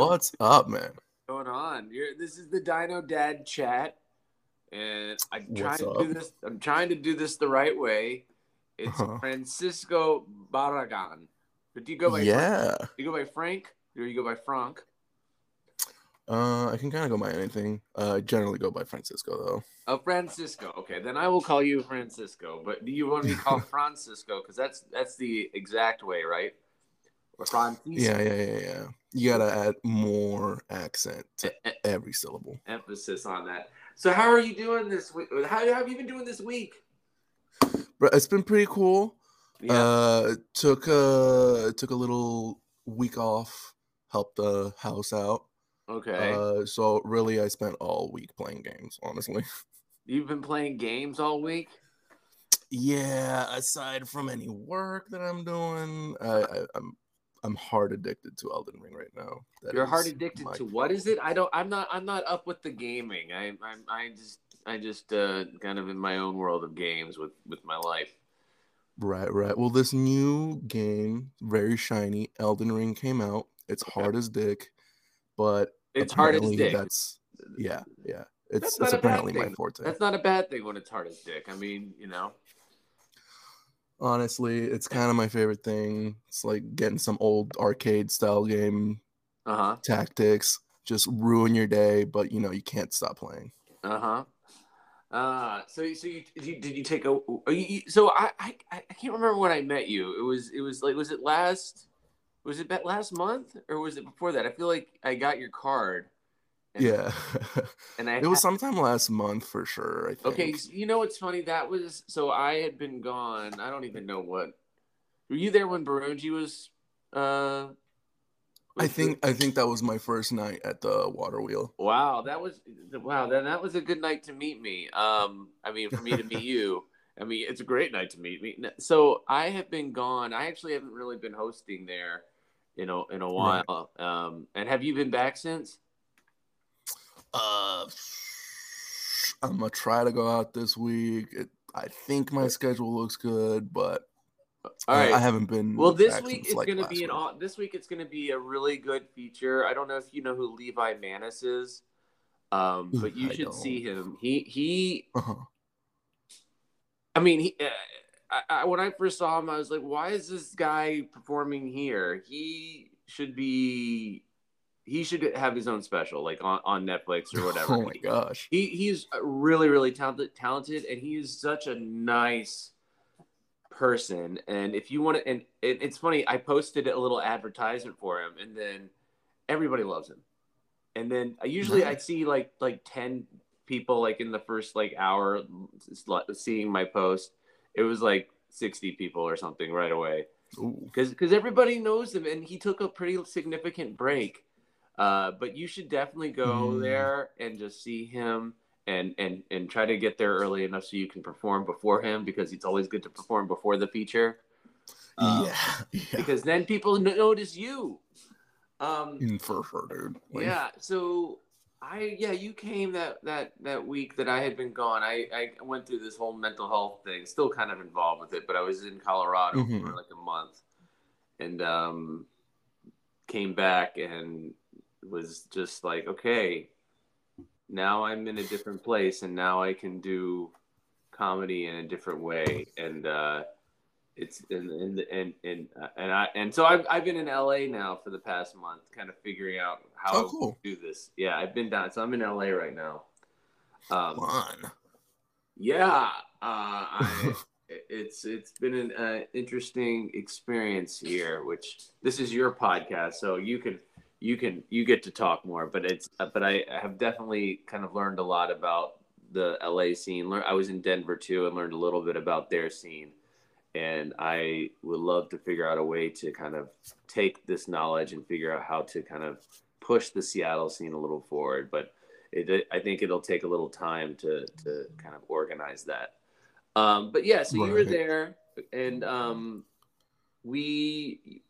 What's up, man? going on? You're, this is the Dino Dad chat, and I'm trying What's to do this. I'm trying to do this the right way. It's Uh-huh. Francisco Barragan. But do you go by Yeah. Frank? Do you go by Frank or you go by Frank? Uh, I can kind of go by anything. Uh, I generally go by Francisco though. Oh, Francisco. Okay, then I will call you Francisco. But do you want to be called Francisco? Because that's that's the exact way, right? Or Francisco. Yeah, yeah, yeah, yeah. You gotta add more accent to E- every syllable. Emphasis on that. So how are you doing this week? How, how have you been doing this week? But it's been pretty cool. Yeah. Uh, took a took a little week off, helped the house out. okay. Uh, so really, I spent all week playing games. Honestly. You've been playing games all week. Yeah. Aside from any work that I'm doing, I, I I'm I'm hard addicted to Elden Ring right now. That You're hard addicted to what is it? I don't. I'm not. I'm not up with the gaming. I. I'm. I just. I just uh, kind of in my own world of games with with my life. Right, right. Well, this new game, very shiny, Elden Ring came out. It's Okay. hard as dick, but It's hard as dick. That's yeah, yeah. It's That's it's not a bad apparently my forte. That's not a bad thing when it's hard as dick. I mean, you know. Honestly, it's kind of my favorite thing. It's like getting some old arcade style game Uh huh. tactics, just ruin your day, but you know you can't stop playing. Uh huh. Uh, so so you, did you did you take a you, so I, I I can't remember when I met you. It was it was like was it last was it last month or was it before that? I feel like I got your card. And- Yeah, and I it was sometime last month for sure. I think. Okay, you know what's funny? That was so I had been gone. I don't even know what. Were you there when Barunji was? Uh, I think I think that was my first night at the water wheel. Wow, that was wow. Then that was a good night to meet me. Um, I mean, for me to meet you. I mean, it's a great night to meet me. So I have been gone. I actually haven't really been hosting there, you know, in a Right. while. Um, and have you been back since? Uh, I'm gonna try to go out this week. It, I think my schedule looks good, but All I- haven't been. Well, this week it's like, going to be an week. this week it's to be a really good feature. I don't know if you know who Levi Manis is, um, but you should don't. see him. He he. Uh-huh. I mean, he. Uh, I, I, when I first saw him, I was like, "Why is this guy performing here? He should be. He should have his own special, like on, on Netflix or oh whatever." Oh my gosh. he he's really really talented talented and he is such a nice person. And if you want to and it, it's funny i posted a little advertisement for him and then everybody loves him. And then I usually i see like like 10 people like in the first like hour seeing my post. It was like 60 people or something right away. Because because everybody knows him and he took a pretty significant break uh, but you should definitely go Mm. there and just see him and and and try to get there early enough so you can perform before him because it's always good to perform before the feature Uh, yeah, yeah. because then people notice you um For sure, dude. Like, yeah so i yeah you came that that that week that i had been gone i i went through this whole mental health thing still kind of involved with it but i was in colorado Mhm. for like a month and um came back and was just like okay now i'm in a different place and now i can do comedy in a different way and uh it's and and and and, and I and so I've I've been in LA now for the past month, kind of figuring out how Oh, cool. do this. Yeah, I've been down, so I'm in LA right now. Um, Fun. yeah, uh, I, it's it's been an uh, interesting experience here. Which this is your podcast, so you can you can you get to talk more. But it's but I have definitely kind of learned a lot about the LA scene. I was in Denver too, and learned a little bit about their scene. And I would love to figure out a way to kind of take this knowledge and figure out how to kind of push the Seattle scene a little forward. But it, I think it'll take a little time to to kind of organize that. Um, but yeah, so you were there, and um, we,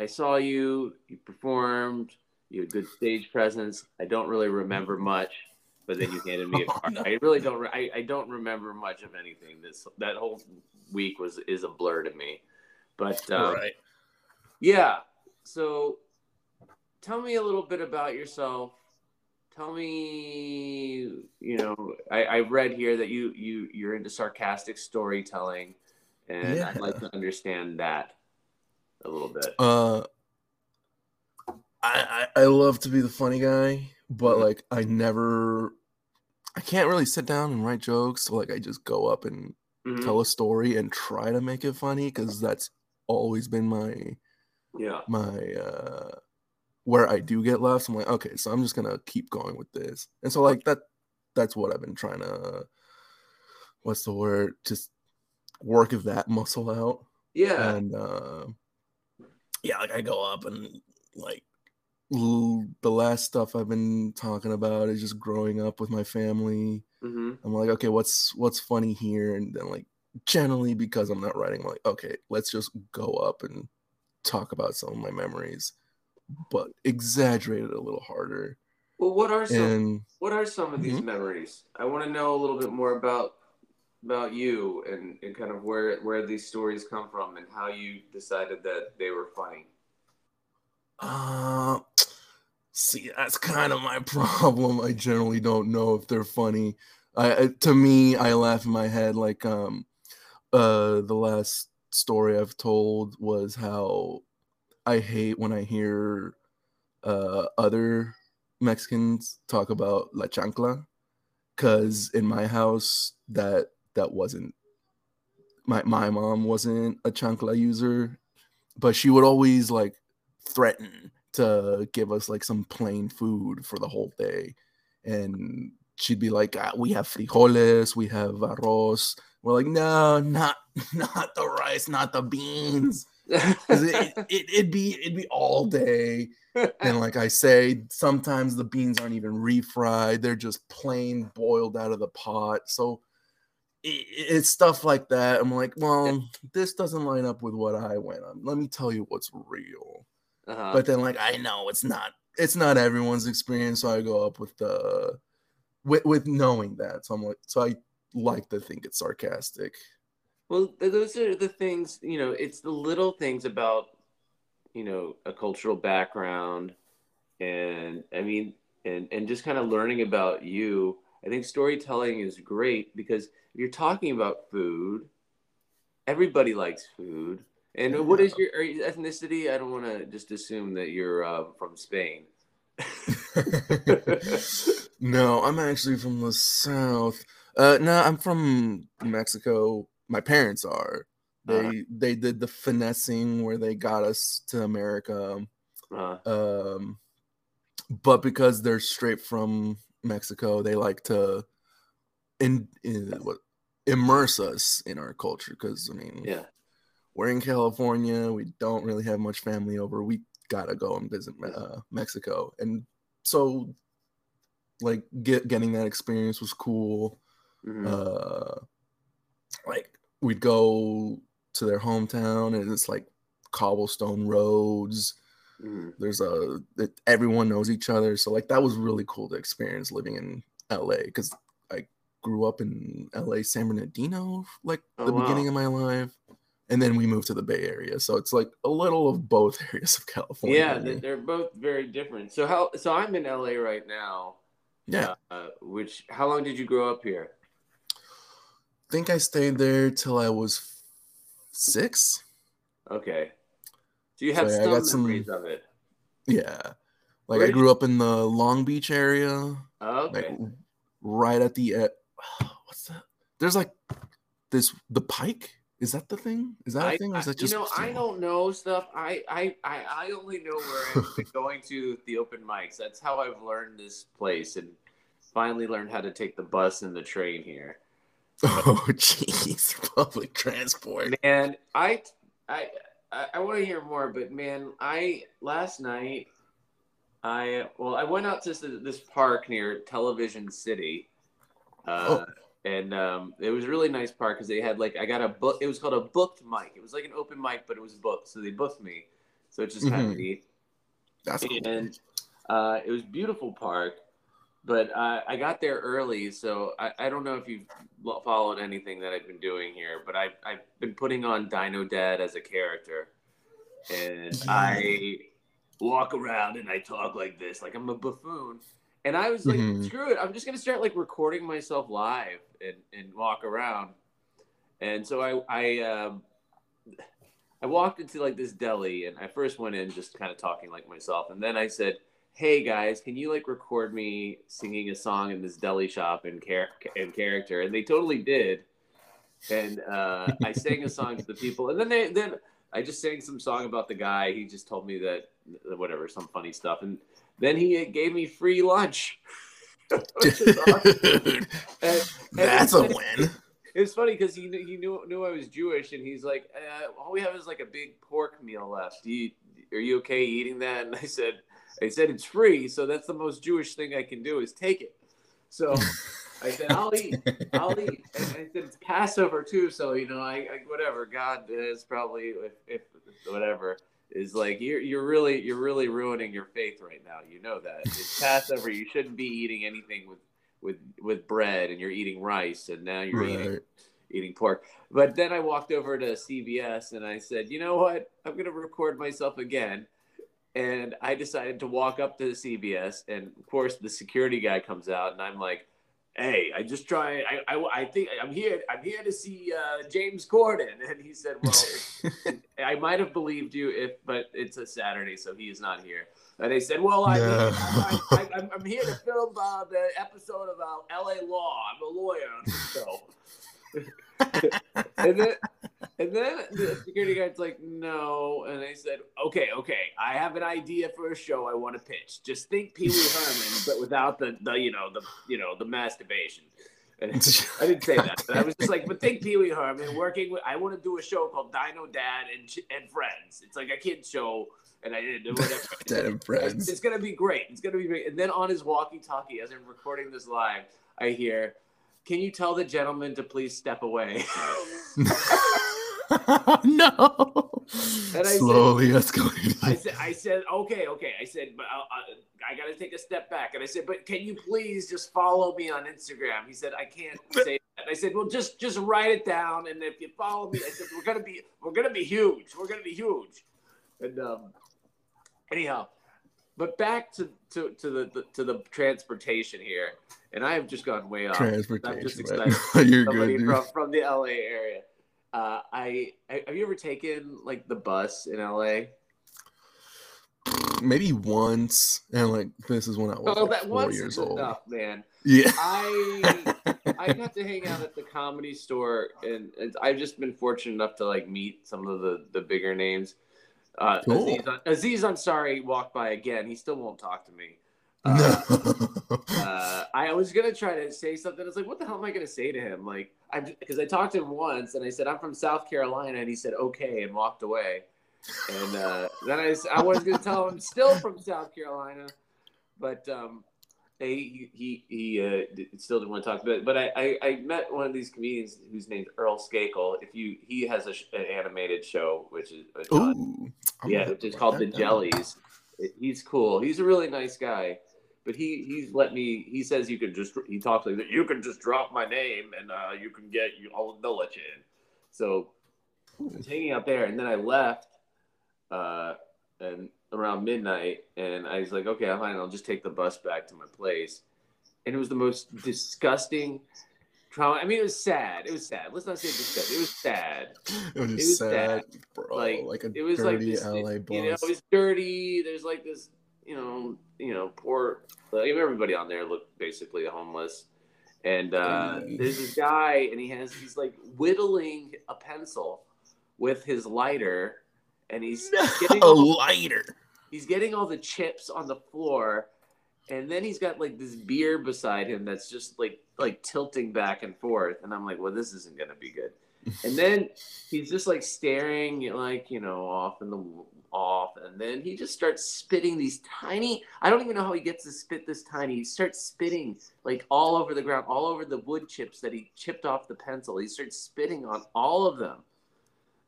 I saw you. You performed. You had good stage presence. I don't really remember much, but then you handed me a Oh, card. no. I really don't. re- I, I don't remember much of anything. This that whole week was is a blur to me. But um, right. yeah, so tell me a little bit about yourself. Tell me, you know, I, I read here that you you you're into sarcastic storytelling, and I'd like to understand that a little bit. Uh, I, I I love to be the funny guy, but Mhm. like I never, I can't really sit down and write jokes. So like I just go up and Mhm. tell a story and try to make it funny because that's always been my Yeah. my uh where I do get laughs. I'm like, okay, so I'm just gonna keep going with this, and so like that that's what I've been trying to. What's the word? Just work that muscle out Yeah. and uh, yeah, like I go up and like l- the last stuff I've been talking about is just growing up with my family. hmm I'm like, okay, what's what's funny here? And then like generally because I'm not writing, I'm like, okay, let's just go up and talk about some of my memories, but exaggerate it a little harder. Well, what are some And what are some of these Mhm. memories? I want to know a little bit more about about you and, and kind of where where these stories come from and how you decided that they were funny. Uh, see, that's kind of my problem. I generally don't know if they're funny. I, to me, I laugh in my head. Like, um, uh, the last story I've told was how I hate when I hear uh other Mexicans talk about la chancla, because in my house that that wasn't my my mom wasn't a chancla user, but she would always like threaten to give us like some plain food for the whole day. And she'd be like, ah, we have frijoles, we have arroz. We're like, no, not not the rice, not the beans." it, it, it'd be it'd be all day. And like I say, sometimes the beans aren't even refried, they're just plain boiled out of the pot. So it's stuff like that. I'm like, well, this doesn't line up with what I went on. Let me tell you what's real uh-huh. but then like I know it's not it's not everyone's experience, so I go up with the with with knowing that. So I'm like so I like to think it's sarcastic. Well, those are the things, you know, it's the little things about, you know, a cultural background and I mean and and just kind of learning about you. I think storytelling is great because if you're talking about food, everybody likes food. And what is your ethnicity? I don't want to just assume that you're uh, from Spain. no, I'm actually from the south. Uh no, I'm from Mexico. My parents are. They Uh-huh. they did the finessing where they got us to America. Uh, Um but because they're straight from Mexico, they like to in, in what immerse us in our culture because I mean yeah. we're in California. We don't really have much family over. We gotta go and visit uh, Mexico, and so like get getting that experience was cool. Mhm. Uh, like we'd go to their hometown, and it's like cobblestone roads. Mhm. There's a everyone knows each other, so like that was really cool to experience living in LA because I grew up in LA, San Bernardino, like Oh, the wow. beginning of my life and then we moved to the Bay Area. So it's like a little of both areas of California. Yeah, they're both very different. So how? So I'm in LA right now. yeah. Uh, which? How long did you grow up here? I think I stayed there till I was six. Okay. So you So, have yeah, I some memories of it. Yeah. Like Where I grew up in the Long Beach area, Oh, like okay. right at the e- what's that? There's like this the Pike. Is that the thing? Is that a thing, or is that just you know, I don't know stuff. I, I, I, I only know where been going to the open mics. That's how I've learned this place and finally learned how to take the bus and the train here. Oh, jeez, public transport. Man, I, I, I, I want to hear more, but man, I last night, I well, I went out to this, this park near Television City, uh, and um, it was a really nice park because they had like I got a book. It was called a booked mic. It was like an open mic, but it was booked, so they booked me. So it's just kind of neat, That's cool. and uh, it was beautiful park. But uh, I got there early, so I, I don't know if you've followed anything that I've been doing here, but I've I've been putting on Dino Dad as a character, and I walk around and I talk like this, like I'm a buffoon. And I was like, Mhm. screw it, I'm just gonna start like recording myself live and, and walk around. And so I I um, I walked into like this deli and I first went in just kind of talking like myself, and then I said, "Hey guys, can you like record me singing a song in this deli shop in char- in character?" And they totally did. And uh, I sang a song to the people, and then they then I just sang some song about the guy. He just told me that whatever, some funny stuff, and then he gave me free lunch. Dude, And- that's a win. It was funny because he knew, he knew knew I was Jewish, and he's like, uh, "All we have is like a big pork meal left. Do you, are you okay eating that?" And I said, "I said it's free, so that's the most Jewish thing I can do is take it." So I said, "I'll eat, I'll eat." And I said, "It's Passover too, so you know, I, I whatever. God is probably if, if whatever is like you're you're really you're really ruining your faith right now. You know that it's Passover. You shouldn't be eating anything with." With, with bread and you're eating rice and now you're eating eating pork. But then I walked over to CBS and I said, you know what? I'm going to record myself again. And I decided to walk up to the CBS. And of course, the security guy comes out and I'm like, hey, I just try. I, I, I think I'm here. I'm here to see uh, James Corden. And he said, well, I might have believed you if, but it's a Saturday, so he is not here. And they said, well, I, No. I, I'm here to film uh, the episode about LA Law. I'm a lawyer show. and then, and then the security guard's like, no. And I said, okay, okay, I have an idea for a show I want to pitch. Just think Pee Wee Herman, but without the, the, you know, the, you know, the masturbation. And I didn't say that, but I was just like, but think Pee Wee Herman working with. I want to do a show called Dino Dad and and Friends. It's like a kid show, and I didn't do whatever. Dead and friends. It's gonna be great. It's gonna be great. And then on his walkie-talkie, as I'm recording this live, I hear, "Can you tell the gentleman to please step away?" no. And I said- Slowly escalating. I said, "I said, okay, okay." I said, "But I, I, I got to take a step back." And I said, "But can you please just follow me on Instagram?" He said, "I can't say that." I said, "Well, just just write it down, and if you follow me, I said we're gonna be we're gonna be huge. We're gonna be huge." And um, anyhow, but back to to to the, the to the transportation here, and I have just gone way off. Transportation. I'm just excited. You're somebody good, dude. from, from the LA area. Uh, I, I have you ever taken like the bus in LA? Maybe once, and like this is when I was Oh, like that four once years is old. enough, man. Yeah. I I got to hang out at the comedy store, and, and I've just been fortunate enough to like meet some of the the bigger names. Uh, Cool. Aziz, Aziz Ansari walked by again. He still won't talk to me. Uh, no. uh, I was gonna try to say something. I was like, "What the hell am I gonna say to him?" Like, I because I talked to him once, and I said, "I'm from South Carolina," and he said, "Okay," and walked away. And uh, then I was gonna tell him, "Still from South Carolina," but um, he he he uh, still didn't want to talk. But but I, I I met one of these comedians whose name's Earl Skakel. If you he has a an animated show which is uh, Ooh. Yeah, which is called The down. Jellies. He's cool. He's a really nice guy, but he he's let me. He says you can just. He talks like that. You can just drop my name and uh, you can get you. I'll they'll let you in. So I was hanging out there, and then I left, uh, and around midnight, and I was like, okay, I'm fine. I'll just take the bus back to my place, and it was the most disgusting. Trauma. I mean, it was sad. It was sad. Let's not say disgusting. It was sad. It was, It was sad, bro. Like, Like, a it was like this, LA bus. you know, it was dirty. There's like this, you know, you know, poor. Like everybody on there looked basically homeless, and uh, there's this guy, and he has he's like whittling a pencil with his lighter, and he's getting a lighter. he's getting all the chips on the floor, and then he's got like this beer beside him that's just like like tilting back and forth, and I'm like, well, this isn't gonna be good. And then he's just like staring, like you know, off in the off, and then he just starts spitting these tiny. I don't even know how he gets to spit this tiny. He starts spitting like all over the ground, all over the wood chips that he chipped off the pencil. He starts spitting on all of them,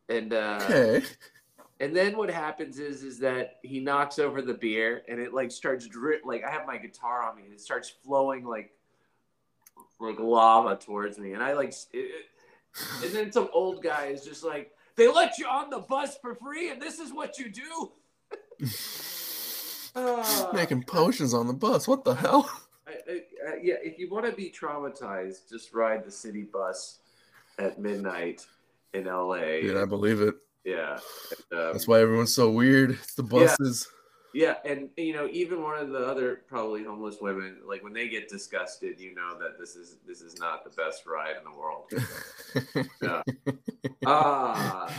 and uh, Okay. and then what happens is is that he knocks over the beer and it like starts drip like I have my guitar on me and it starts flowing like like lava towards me and I like it, and then some old guy is just like they let you on the bus for free and this is what you do. uh, Making potions on the bus. What the hell? I, I, uh, yeah, if you want to be traumatized, just ride the city bus at midnight in LA. Yeah, I believe it. Yeah. And, um, That's why everyone's so weird. It's the buses. Yeah. Yeah, and you know, even one of the other probably homeless women, like when they get disgusted, you know that this is this is not the best ride in the world. yeah. Ah. Uh,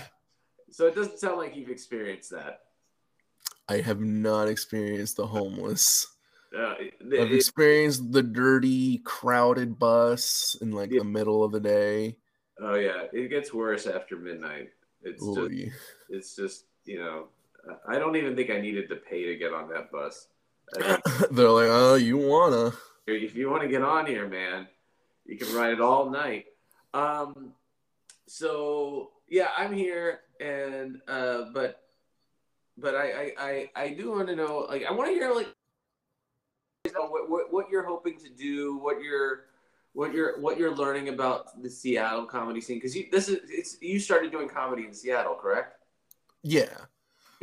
so it doesn't sound like you've experienced that. I have not experienced the homeless. Uh, I've it, experienced the dirty, crowded bus in like Yeah. the middle of the day. oh yeah, it gets worse after midnight. It's just Ooh, it's just you know I don't even think I needed to pay to get on that bus. They're like, oh, you wanna? if you want to get on here, man, you can ride it all night. Um, so yeah, I'm here, and uh, but but I I I, I do want to know like I want to hear like what, what what you're hoping to do, what you're what you're what you're learning about the Seattle comedy scene because you this is it's you started doing comedy in Seattle, correct? Yeah.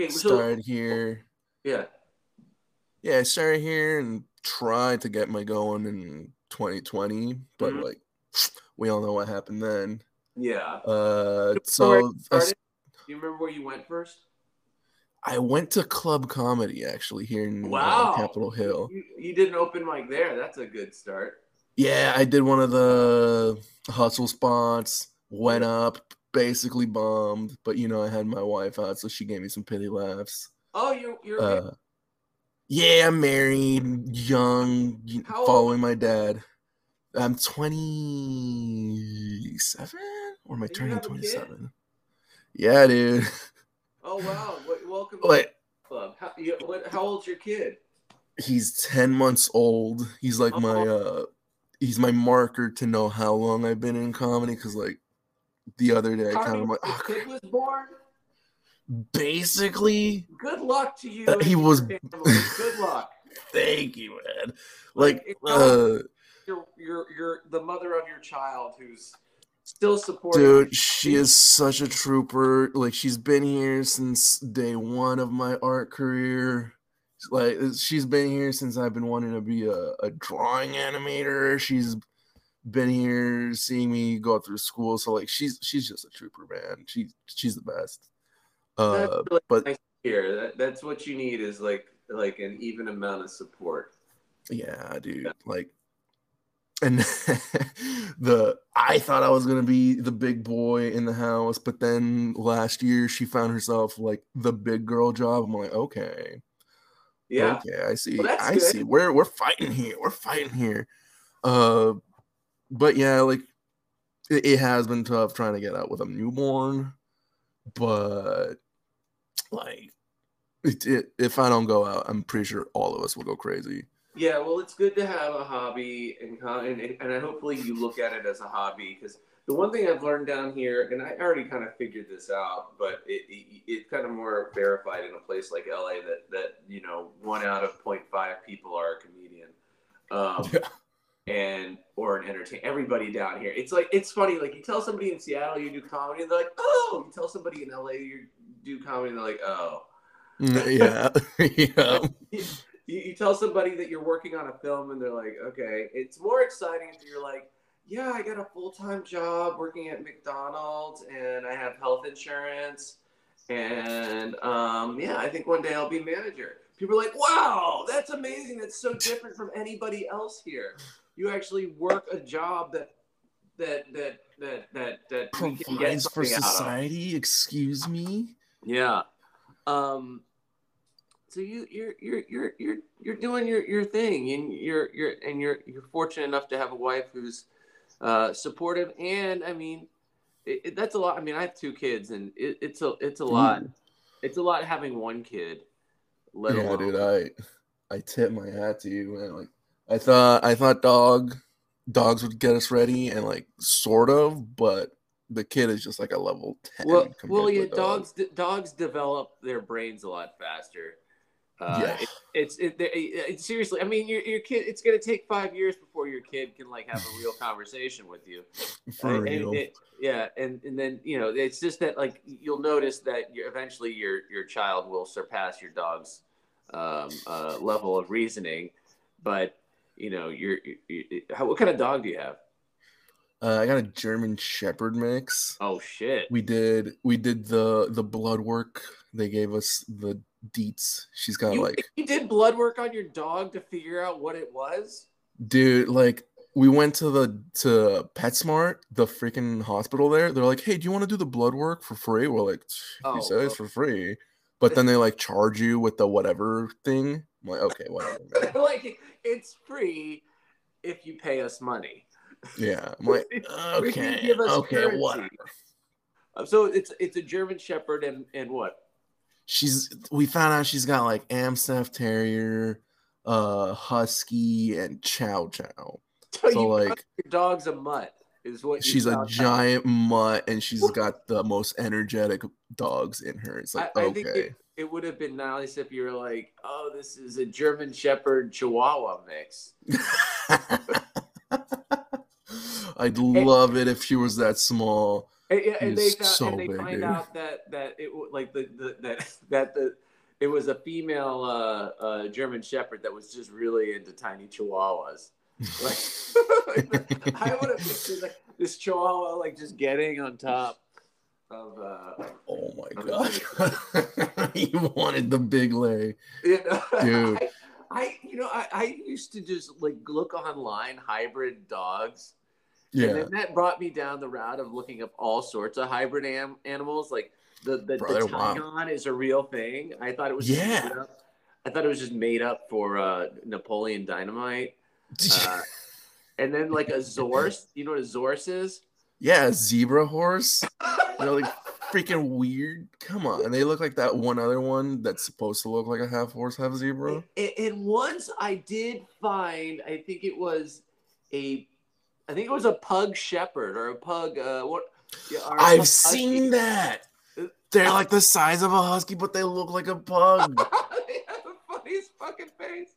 Okay, so Started here. yeah, Yeah, I started here and tried to get my going in 2020, but Mhm. like we all know what happened then. yeah. Uh, so I. Do you remember where you went first? I went to club comedy actually here in uh, Capitol Hill. You, you did an open mic there. That's a good start. Yeah, I did one of the hustle spots, went up, basically bombed, but you know, I had my wife out, so she gave me some pity laughs. Oh, you're you're Uh, yeah, I'm married, young, How old? following my dad. I'm 27, or am I turning have a kid? 27? Yeah, dude. oh wow. Welcome to the club. How, you, what, how old's your kid? he's 10 months old. He's like my Oh. uh he's my marker to know how long I've been in comedy cuz like the other day kind of like your "Ah, kid was born? basically Good luck to you. Uh, he was- Good luck. thank you, man. Like Like, uh You're you're you're the mother of your child who's still supporting. dude, she is such a trooper. Like she's been here since day 1 of my art career. Like she's been here since I've been wanting to be a, a drawing animator. She's been here seeing me go through school. So like she's she's just a trooper, man. She she's the best. Uh really but nice hear. That, that's what you need is like like an even amount of support. yeah, dude. Yeah. Like and the I thought I was gonna be the big boy in the house, but then last year she found herself like the big girl job. I'm like, okay, Yeah. okay, I see, Well, I good. see. We're we're fighting here. We're fighting here. Uh, but yeah, like it, it has been tough trying to get out with a newborn, but like it, it, if I don't go out, I'm pretty sure all of us will go crazy. Yeah, well, it's good to have a hobby, and and, and hopefully you look at it as a hobby because the one thing I've learned down here, and I already kind of figured this out, but it, it it's kind of more verified in a place like LA that that you know one out of 0.5 people are a comedian, um, Yeah. And or an entertainer. Everybody down here, it's like it's funny. Like you tell somebody in Seattle you do comedy, and they're like, oh. You tell somebody in LA you do comedy, and they're like, oh. yeah, yeah. you, you tell somebody that you're working on a film and they're like, okay, it's more exciting if you're like, yeah, I got a full time job working at McDonald's and I have health insurance. And um, yeah, I think one day I'll be manager. People are like, wow, that's amazing. That's so different from anybody else here. You actually work a job that that that that that that we can get Provides for something out of. society. Excuse me. Yeah. Um so you you're you're you're you're you're doing your your thing and you're you're and you're you're fortunate enough to have a wife who's uh supportive and I mean it, it- that's a lot I mean I have two kids and it, it's a it's a lot it's a lot having one kid let yeah, alone dude. I I tip my hat to you, man. Like I thought I thought dog dogs would get us ready and like sort of, but the kid is just like a level 10 Well, well, yeah, dog. dogs d- dogs develop their brains a lot faster. Uh, Yeah. it, it's it, it, it- seriously. I mean, your your kid. It's gonna take five years before your kid can like have a real conversation with you. for And- real and yeah, and and then you know it's just that like you'll notice that you're eventually your your child will surpass your dog's um, uh, level of reasoning, but you know you're, you how, what kind of dog do you have? uh, i got a german shepherd mix Oh shit! we did we did the the blood work they gave us the deets she's got you, like you did blood work on your dog to figure out what it was. dude like we went to the to PetSmart, the freaking hospital there. They're like, "Hey, do you want to do the blood work for free?" We're like, Oh, "You said it's well. for free," but then they like charge you with the whatever thing. I'm like, "Okay, whatever." man." like it's free if you pay us money. Yeah, I'm like, "Okay, okay, currency. whatever." Uh, So it's it's a German Shepherd and and what? She's. We found out she's got like Amstaff Terrier, uh, Husky, and Chow Chow. So, So you like, your dog's a mutt is what she's a giant mutt, and she's got the most energetic dogs in her. It's like, I, okay. It, would have been nice if you were like, oh, this is a German Shepherd Chihuahua mix. I'd love it if she was that small. And, and- they found, so and they find out that that it like the, the that that the it was a female uh, uh, German Shepherd that was just really into tiny Chihuahuas. Like I would have pictured like this Chihuahua like just getting on top of uh, oh my god, you wanted the big lay, Dude. I, I you know I, I used to just like look online hybrid dogs And yeah, then that brought me down the route of looking up all sorts of hybrid am- animals. Like the the, Brother, the wow. Is a real thing. I thought it was just Yeah. made up. I thought it was just made up for uh, Napoleon Dynamite. Uh, and then like a Zorse. You know what a Zorse is? Yeah, zebra horse. They're like freaking weird. Come on, And they look like that one other one that's supposed to look like a half horse, half zebra. And, and once I did find, I think it was a, I think it was a pug shepherd or a pug. Uh, what? yeah, or a pug I've seen that. They're like the size of a husky, but they look like a pug. they have the funniest fucking face.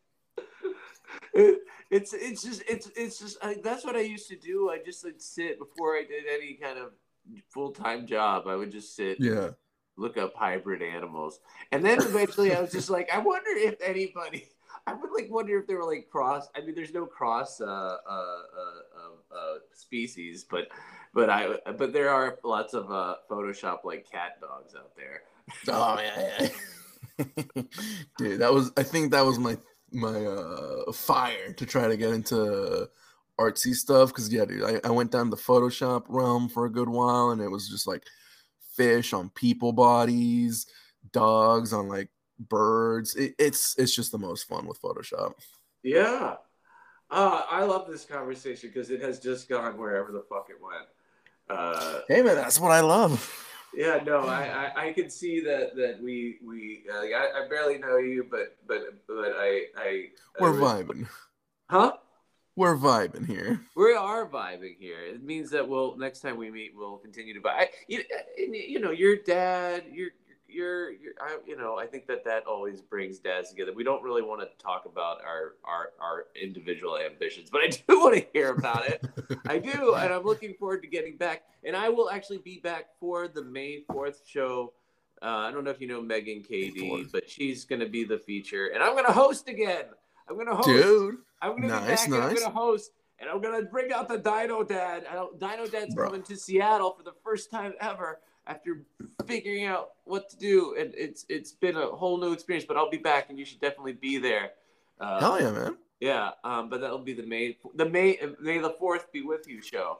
It, it's it's just it's it's just I, that's what I used to do. I just would sit before I did any kind of full time job. I would just sit, Yeah. look up hybrid animals, and then eventually I was just like, I wonder if anybody. I would like wonder if they were like cross. I mean, there's no cross uh, uh, uh, uh, uh, species, but but I but there are lots of uh, Photoshop like cat dogs out there. Oh yeah, yeah. Dude, that was I think that was my my uh fire to try to get into artsy stuff because yeah, dude, I, I went down the Photoshop realm for a good while and it was just like fish on people bodies, dogs on like birds. It, it's it's just the most fun with Photoshop. Yeah. Uh, I love this conversation because it has just gone wherever the fuck it went. Uh, Hey man, that's what I love. Yeah, no, I, I, I can see that that we we uh, I, I barely know you, but but but I I We're I vibing. huh? We're vibing here. We are vibing here. It means that we'll next time we meet, we'll continue to vibe. I, you, you know, your dad, your your your, I, you know, I think that that always brings dads together. We don't really want to talk about our our our individual ambitions, but I do want to hear about it. I do, and I'm looking forward to getting back. And I will actually be back for the May 4th show. Uh, I don't know if you know Megan KD, but she's going to be the feature, and I'm going to host again. I'm going to host. Dude. I'm going to be Nice, back, and I'm going to host, and I'm going to bring out the Dino Dad. I don't, Dino Dad's Bro. coming to Seattle for the first time ever after figuring out what to do, and it's it's been a whole new experience. But I'll be back, and you should definitely be there. Uh, Hell yeah, man. yeah, um, but that'll be the May the May May the fourth be with you show.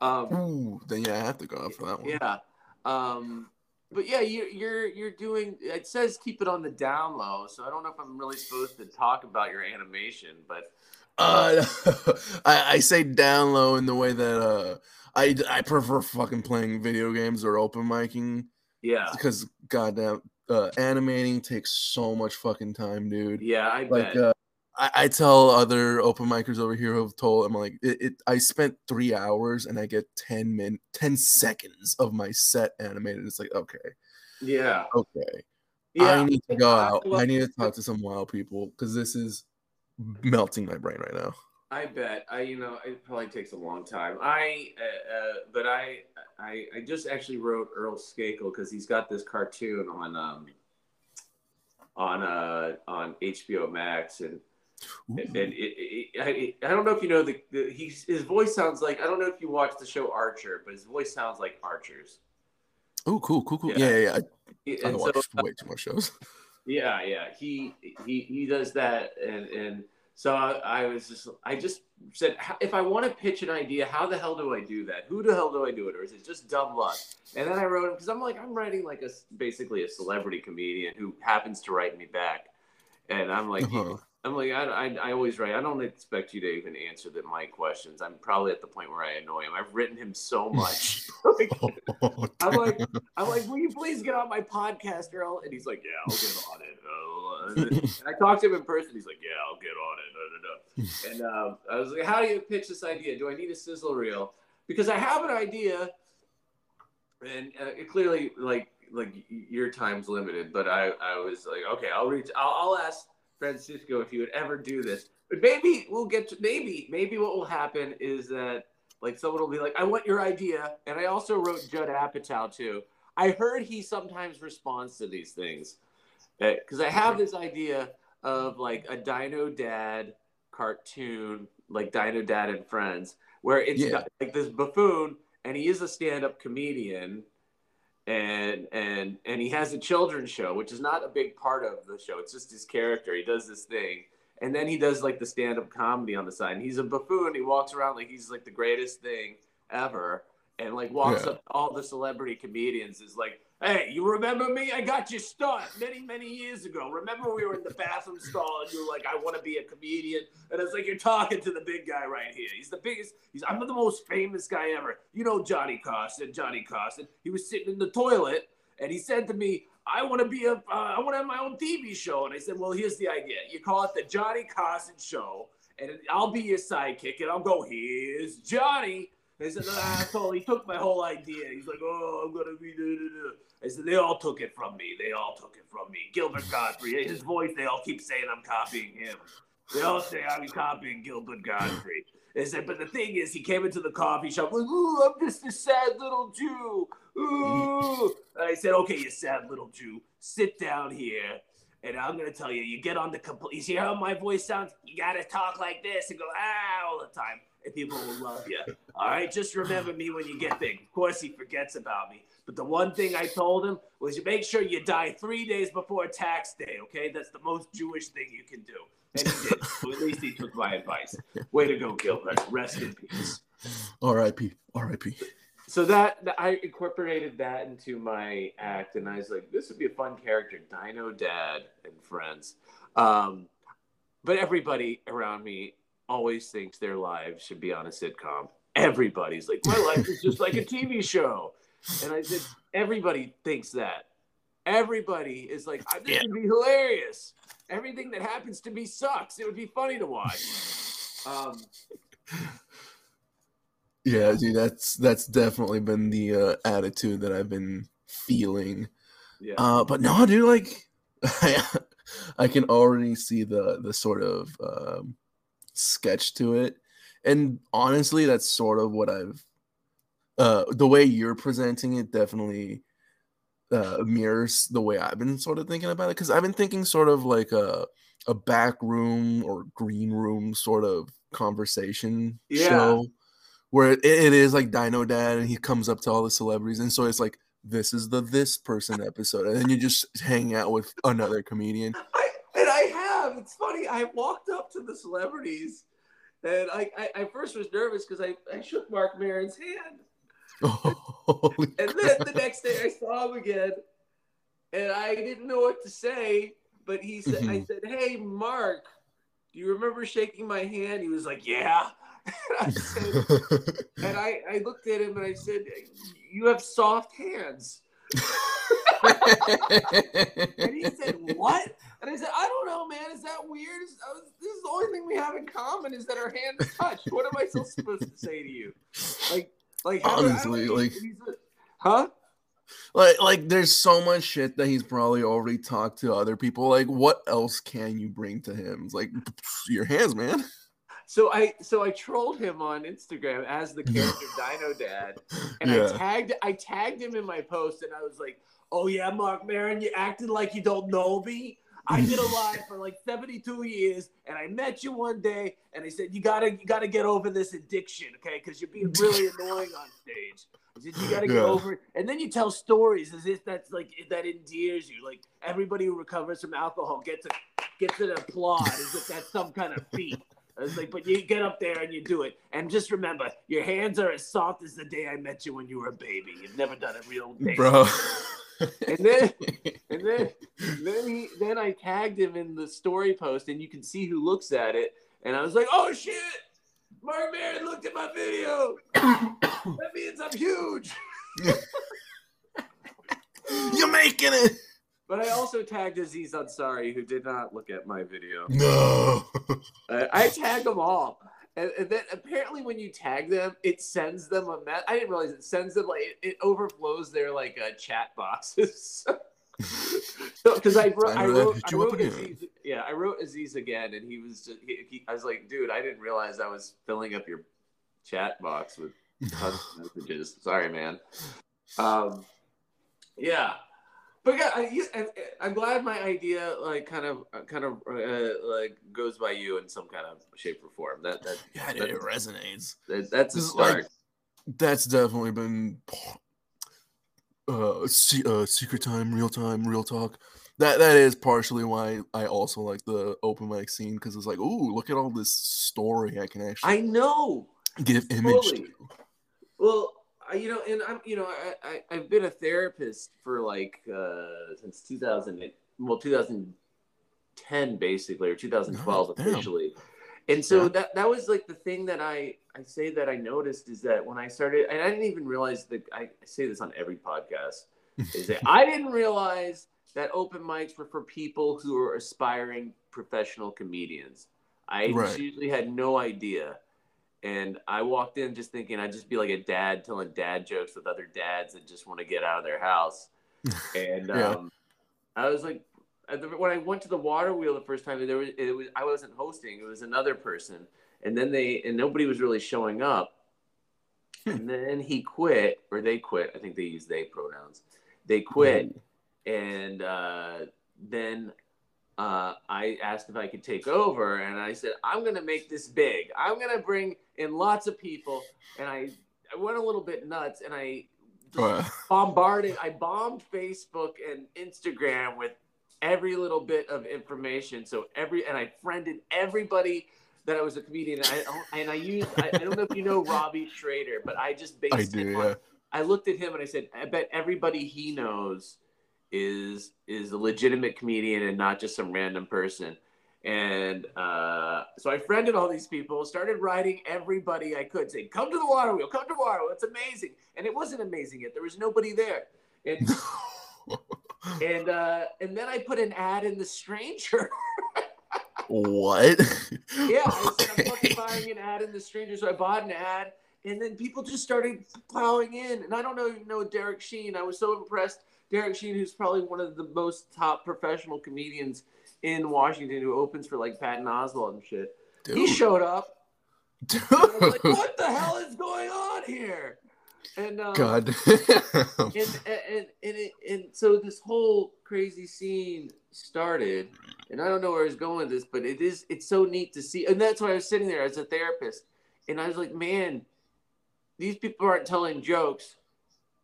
Um, Ooh, then yeah, I have to go out for that one. yeah, um, but yeah, you're you're you're doing. It says keep it on the down low, so I don't know if I'm really supposed to talk about your animation, but Uh, I, I say down low in the way that uh, I I prefer fucking playing video games or open micing yeah, because goddamn, uh, animating takes so much fucking time, dude. yeah, I Like, bet. uh, I, I tell other open micers over here who've told I'm like it, it I spent three hours and I get 10 min 10 seconds of my set animated. It's like okay. Yeah. Okay. Yeah. I need to go out. I need to talk to some wild people because this is melting my brain right now. I bet. I you know it probably takes a long time. I uh, uh, but I, I I just actually wrote Earl Skakel because he's got this cartoon on um on uh on HBO Max and and it, it, it, I, I don't know if you know the, the he's his voice sounds like I don't know if you watch the show Archer but his voice sounds like Archer's. Oh, cool, cool, cool. Yeah. Yeah, yeah, yeah. I, I watch so, way too much shows. Yeah, yeah. He he he does that, and and so I, I was just I just said if I want to pitch an idea, how the hell do I do that? Who the hell do I do it, or is it just dumb luck? And then I wrote him because I'm like I'm writing like a basically a celebrity comedian who happens to write me back, and I'm like Uh-huh. I'm like I, I I always write. I don't expect you to even answer that my questions. I'm probably at the point where I annoy him. I've written him so much. Like, I'm like, I'm like, will you please get on my podcast, Earl? And he's like, yeah, I'll get on it. And I talked to him in person. He's like, yeah, I'll get on it. And um, I was like, how do you pitch this idea? Do I need a sizzle reel? Because I have an idea, and uh, it clearly, like, like your time's limited. But I, I was like, okay, I'll reach. I'll, I'll ask Francisco if he would ever do this. But maybe we'll get to maybe maybe what will happen is that like someone will be like, I want your idea, and I also wrote Judd Apatow too. I heard he sometimes responds to these things uh, because I have this idea of like a Dino Dad cartoon, like Dino Dad and Friends, where it's Yeah. like this buffoon, and he is a stand-up comedian, and and and he has a children's show, which is not a big part of the show. It's just his character. He does this thing, and then he does like the stand-up comedy on the side. And he's a buffoon. He walks around like he's like the greatest thing ever, and like walks Yeah. up to all the celebrity comedians. Is like, hey, you remember me? I got you stunt many many years ago. Remember we were in the bathroom stall, and you were like, I want to be a comedian. And it's like you're talking to the big guy right here. He's the biggest. He's I'm the most famous guy ever. You know Johnny Carson. Johnny Carson. He was sitting in the toilet, and he said to me. I want to be a, uh, I want to have my own TV show. And I said, well, here's the idea. You call it the Johnny Carson Show, and I'll be your sidekick, and I'll go, here's Johnny. And I said, the asshole, he took my whole idea. He's like, oh, I'm going to be, da, da, da. I said, they all took it from me. They all took it from me. Gilbert Gottfried, his voice, they all keep saying I'm copying him. They all say I'm copying Gilbert Gottfried. I said, but the thing is, he came into the coffee shop like, ooh, I'm just a sad little Jew. Ooh. And I said, okay, you sad little Jew, sit down here. And I'm gonna tell you, you get on the complete. You see how my voice sounds? You gotta talk like this and go ah all the time, and people will love you. All right, just remember me when you get big. Of course, he forgets about me. But the one thing I told him was, you make sure you die three days before tax day. Okay, that's the most Jewish thing you can do. And he did. so at least he took my advice. Way to go, Gilbert. Rest in peace. R.I.P. R.I.P. So that that- I incorporated that into my act, and I was like, this would be a fun character, Dino Dad and Friends. Um, but everybody around me always thinks their lives should be on a sitcom. Everybody's like, my life is just like a TV show, and I said, everybody thinks that. Everybody is like, "Ah, this Yeah. would be hilarious. Everything that happens to me sucks. It would be funny to watch. Um, Yeah, dude, that's that's definitely been the uh, attitude that I've been feeling. yeah. Uh, but no, dude, like I, I can already see the the sort of um, sketch to it, and honestly, that's sort of what I've. Uh, the way you're presenting it definitely uh, mirrors the way I've been sort of thinking about it because I've been thinking sort of like a a back room or green room sort of conversation Yeah. show where it, it is like Dino Dad and he comes up to all the celebrities and so it's like this is the this person episode and then you just hang out with another comedian. I and I have. It's funny. I walked up to the celebrities, and I I, I first was nervous because I, I shook Marc Maron's hand, Holy and then the next day I saw him again, and I didn't know what to say. But he said, I Mhm. said, "Hey, Marc, do you remember shaking my hand?" He was like, "Yeah." and I said, and I, I looked at him and I said, "You have soft hands." and he said, "What?" And I said, "I don't know, man. Is that weird? Is, was, this is the only thing we have in common is that our hands touch. What am I still supposed to say to you? Like, like honestly, like, huh? Like, like, there's so much shit that he's probably already talked to other people. Like, what else can you bring to him? It's like your hands, man. So I so I trolled him on Instagram as the character Dino Dad, and yeah. I tagged I tagged him in my post, and I was like, "Oh yeah, Marc Maron, you acted like you don't know me. I mm. did a live for like 72 years, and I met you one day, and I said you gotta you gotta get over this addiction, okay? Because you're being really annoying on stage. I said you gotta get yeah. over it, and then you tell stories as if that's like that endears you. Like everybody who recovers from alcohol gets a gets an applaud as if that's some kind of feat. I was like, but you get up there and you do it. And just remember, your hands are as soft as the day I met you when you were a baby. You've never done a real thing. Bro. and then and then then he then I tagged him in the story post and you can see who looks at it. And I was like, oh shit, Marc Maron looked at my video. that means I'm huge. You're making it. But I also tagged Aziz Ansari, who did not look at my video. No. uh, I tagged them all. And, and, then apparently when you tag them, it sends them a mess. I didn't realize it sends them like it, it overflows their like uh, chat boxes. so because I wrote, I wrote, I wrote Aziz, yeah, I wrote Aziz again, and he was just, he, he, I was like, dude, I didn't realize I was filling up your chat box with messages. Sorry, man. Um, yeah, but yeah, I, am glad my idea like kind of kind of uh, like goes by you in some kind of shape or form. That that yeah, that, it resonates. That, that's a start. Like, that's definitely been uh, uh, secret time, real time, real talk. That that is partially why I also like the open mic scene because it's like, ooh, look at all this story I can actually. I know. Give image. To. Well, you know, and I'm, you know, I, I have been a therapist for like uh, since 2000, well, 2010 basically, or 2012 oh, officially, and so yeah. that that was like the thing that I I say that I noticed is that when I started, and I didn't even realize that I, I say this on every podcast, is that I didn't realize that open mics were for people who are aspiring professional comedians. I right. usually had no idea and I walked in just thinking I'd just be like a dad telling dad jokes with other dads that just want to get out of their house. And yeah. um, I was like, when I went to the water wheel the first time, there was it was I wasn't hosting; it was another person. And then they and nobody was really showing up. Hmm. and then he quit, or they quit. I think they use they pronouns. They quit, mm. and uh, then uh, I asked if I could take over, and I said, I'm going to make this big. I'm going to bring in lots of people. And I, I went a little bit nuts, and I bombarded, I bombed Facebook and Instagram with every little bit of information. So every, and I friended everybody that I was a comedian. And I, and I used, I, I don't know if you know Robbie Schrader, but I just based I do, yeah. I looked at him and I said, I bet everybody he knows – is is a legitimate comedian and not just some random person. And uh, so I friended all these people, started writing everybody I could, say, "Come to the water wheel, come to water wheel. It's amazing." And it wasn't amazing yet. There was nobody there. And and uh, and then I put an ad in the Stranger. what? Yeah, I said I'm fucking buying an ad in the Stranger, so I bought an ad, and then people just started plowing in. And I don't know, you know Derek Sheen. I was so impressed Derek Sheen, who's probably one of the most top professional comedians in Washington, who opens for like Patton Oswalt and shit. Dude. He showed up. Dude. like, what the hell is going on here? And um, God, and, and and and, it, and so this whole crazy scene started, and I don't know where I was going with this, but it is it's so neat to see, and that's why I was sitting there as a therapist, and I was like, man, these people aren't telling jokes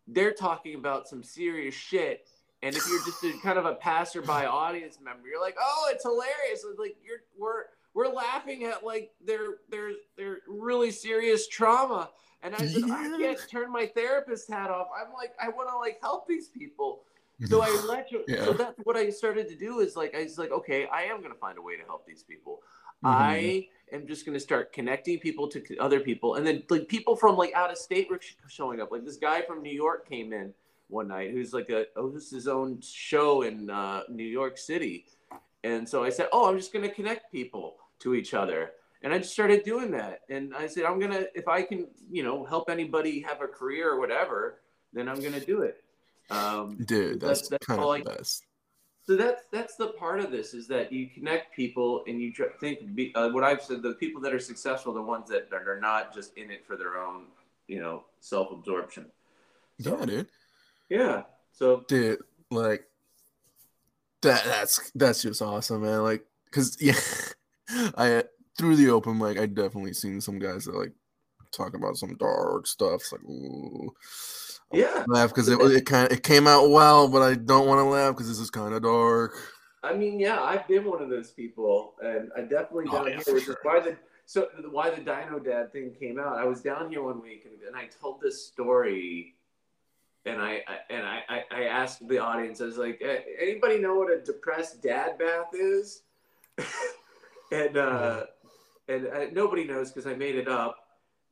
they're talking about some serious shit. And if you're just a, kind of a passerby audience member, you're like, oh, it's hilarious. It's like you're we're we're laughing at like their their their really serious trauma. And I said, yeah. I can't turn my therapist hat off. I'm like, I want to like help these people. So I let you. Yeah. So that's what I started to do. Is like I was like, okay, I am gonna find a way to help these people. Mm-hmm. I am just going to start connecting people to other people, and then like people from like out of state were showing up. Like this guy from New York came in one night who's like a hosts his own show in uh, New York City, and so I said, "Oh, I'm just gonna connect people to each other." And I just started doing that. And I said, I'm gonna if I can, you know, help anybody have a career or whatever, then I'm gonna do it. Um, Dude, that's, That's- that's kind all of I- best. so that's that's the part of this is that you connect people and you think be, uh, what I've said. The people that are successful, the ones that are not just in it for their own, you know, self absorption. So, Yeah, dude. yeah. So dude like that that's that's just awesome man like because yeah i through the open mic i definitely seen some guys that like talk about some dark stuff it's like ooh yeah, laugh because it, it kind of it came out well but i don't want to laugh because this is kind of dark I mean, yeah, I've been one of those people, and I definitely Oh, down yeah, here. Which sure. is why the so why the Dino Dad thing came out. I was down here one week, and, and I told this story, and I, I and I, I asked the audience. I was like, "Eh, anybody know what a depressed dad bath is? and uh, and uh, nobody knows because I made it up.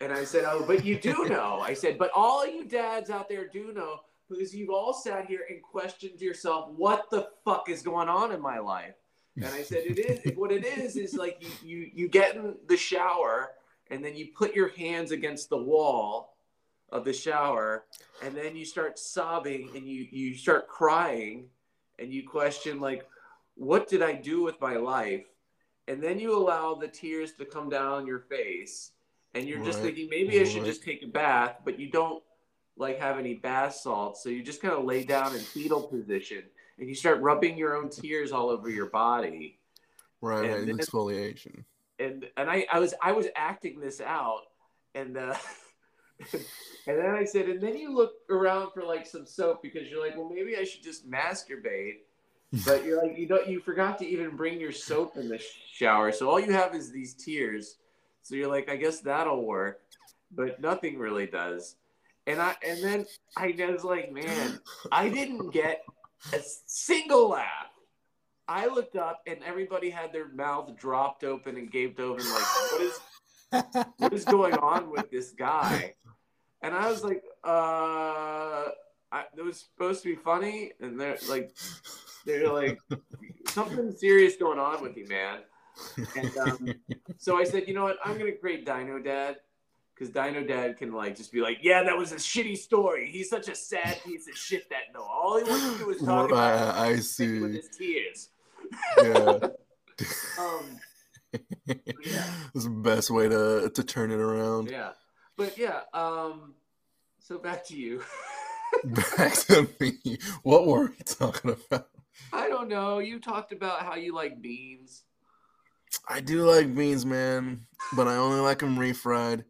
And I said, "Oh, but you do know." I said, "But all you dads out there do know because you've all sat here and questioned yourself, what the fuck is going on in my life?" And I said, "It is what it is. Is like you you you get in the shower and then you put your hands against the wall of the shower and then you start sobbing and you you start crying and you question like, what did I do with my life?" And then you allow the tears to come down your face and you're just thinking maybe I should just take a bath, but you don't like have any bath salts, so you just kind of lay down in fetal position and you start rubbing your own tears all over your body. right And right exfoliation And and I, I was I was acting this out and uh and then I said, and then you look around for like some soap because you're like, well maybe I should just masturbate. But you're like you don't you forgot to even bring your soap in the shower. So all you have is these tears. So you're like, I guess that'll work. But nothing really does. And I and then I was like, man, I didn't get a single laugh. I looked up and everybody had their mouth dropped open and gaped open, like, what is what is going on with this guy? And I was like, uh, I, it was supposed to be funny, and they're like, they're like, something serious going on with you, man. And um, so I said, you know what? I'm gonna create Dino Dad because Dino Dad can like just be like, yeah, that was a shitty story. He's such a sad piece of shit that no, all he wants to do is talk about I, I see with his tears. yeah Um, Yeah. It's the best way to to turn it around. yeah, but yeah. Um, so back to you. Back to me. What were we talking about? I don't know. You talked about how you like beans. I do like beans, man, but I only like them refried.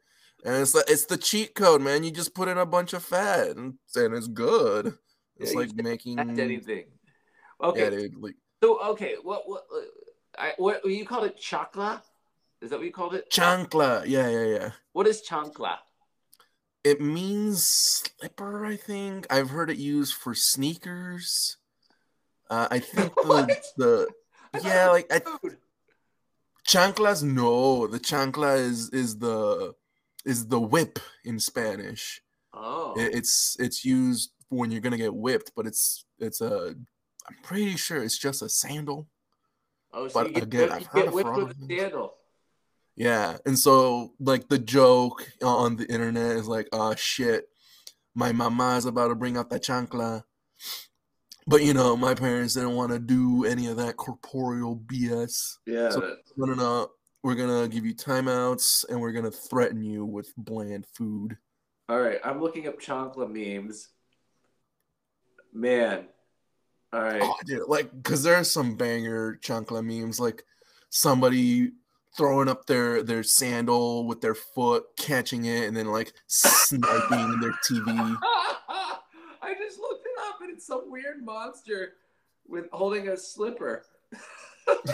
And it's like it's the cheat code, man. You just put in a bunch of fat, and, and it's good. It's Yeah, like making anything. Okay. yeah, dude. Like So okay, what what uh, I what you called it chakla? Is that what you called it? chancla. Yeah, yeah, yeah. What is chancla? It means slipper. I think I've heard it used for sneakers. Uh, I think the the yeah, like I chanclas. No, the chancla is is the is the whip in Spanish. Oh, It, it's it's used when you're gonna get whipped, but it's it's a. I'm pretty sure it's just a sandal. oh, so but you get, again, whipped- I've you heard get of whipped with a sandal. Yeah, and so like the joke on the internet is like, oh shit, my mama is about to bring out the chancla. But you know, my parents didn't want to do any of that corporeal BS. Yeah. So- No, no, no. We're gonna give you timeouts and we're gonna threaten you with bland food. all right, I'm looking up chancla memes. Man, all right. Oh, dude, like, cause there's some banger chancla memes, like somebody throwing up their their sandal with their foot, catching it, and then like sniping their TV. I just looked it up and it's some weird monster with holding a slipper. yep,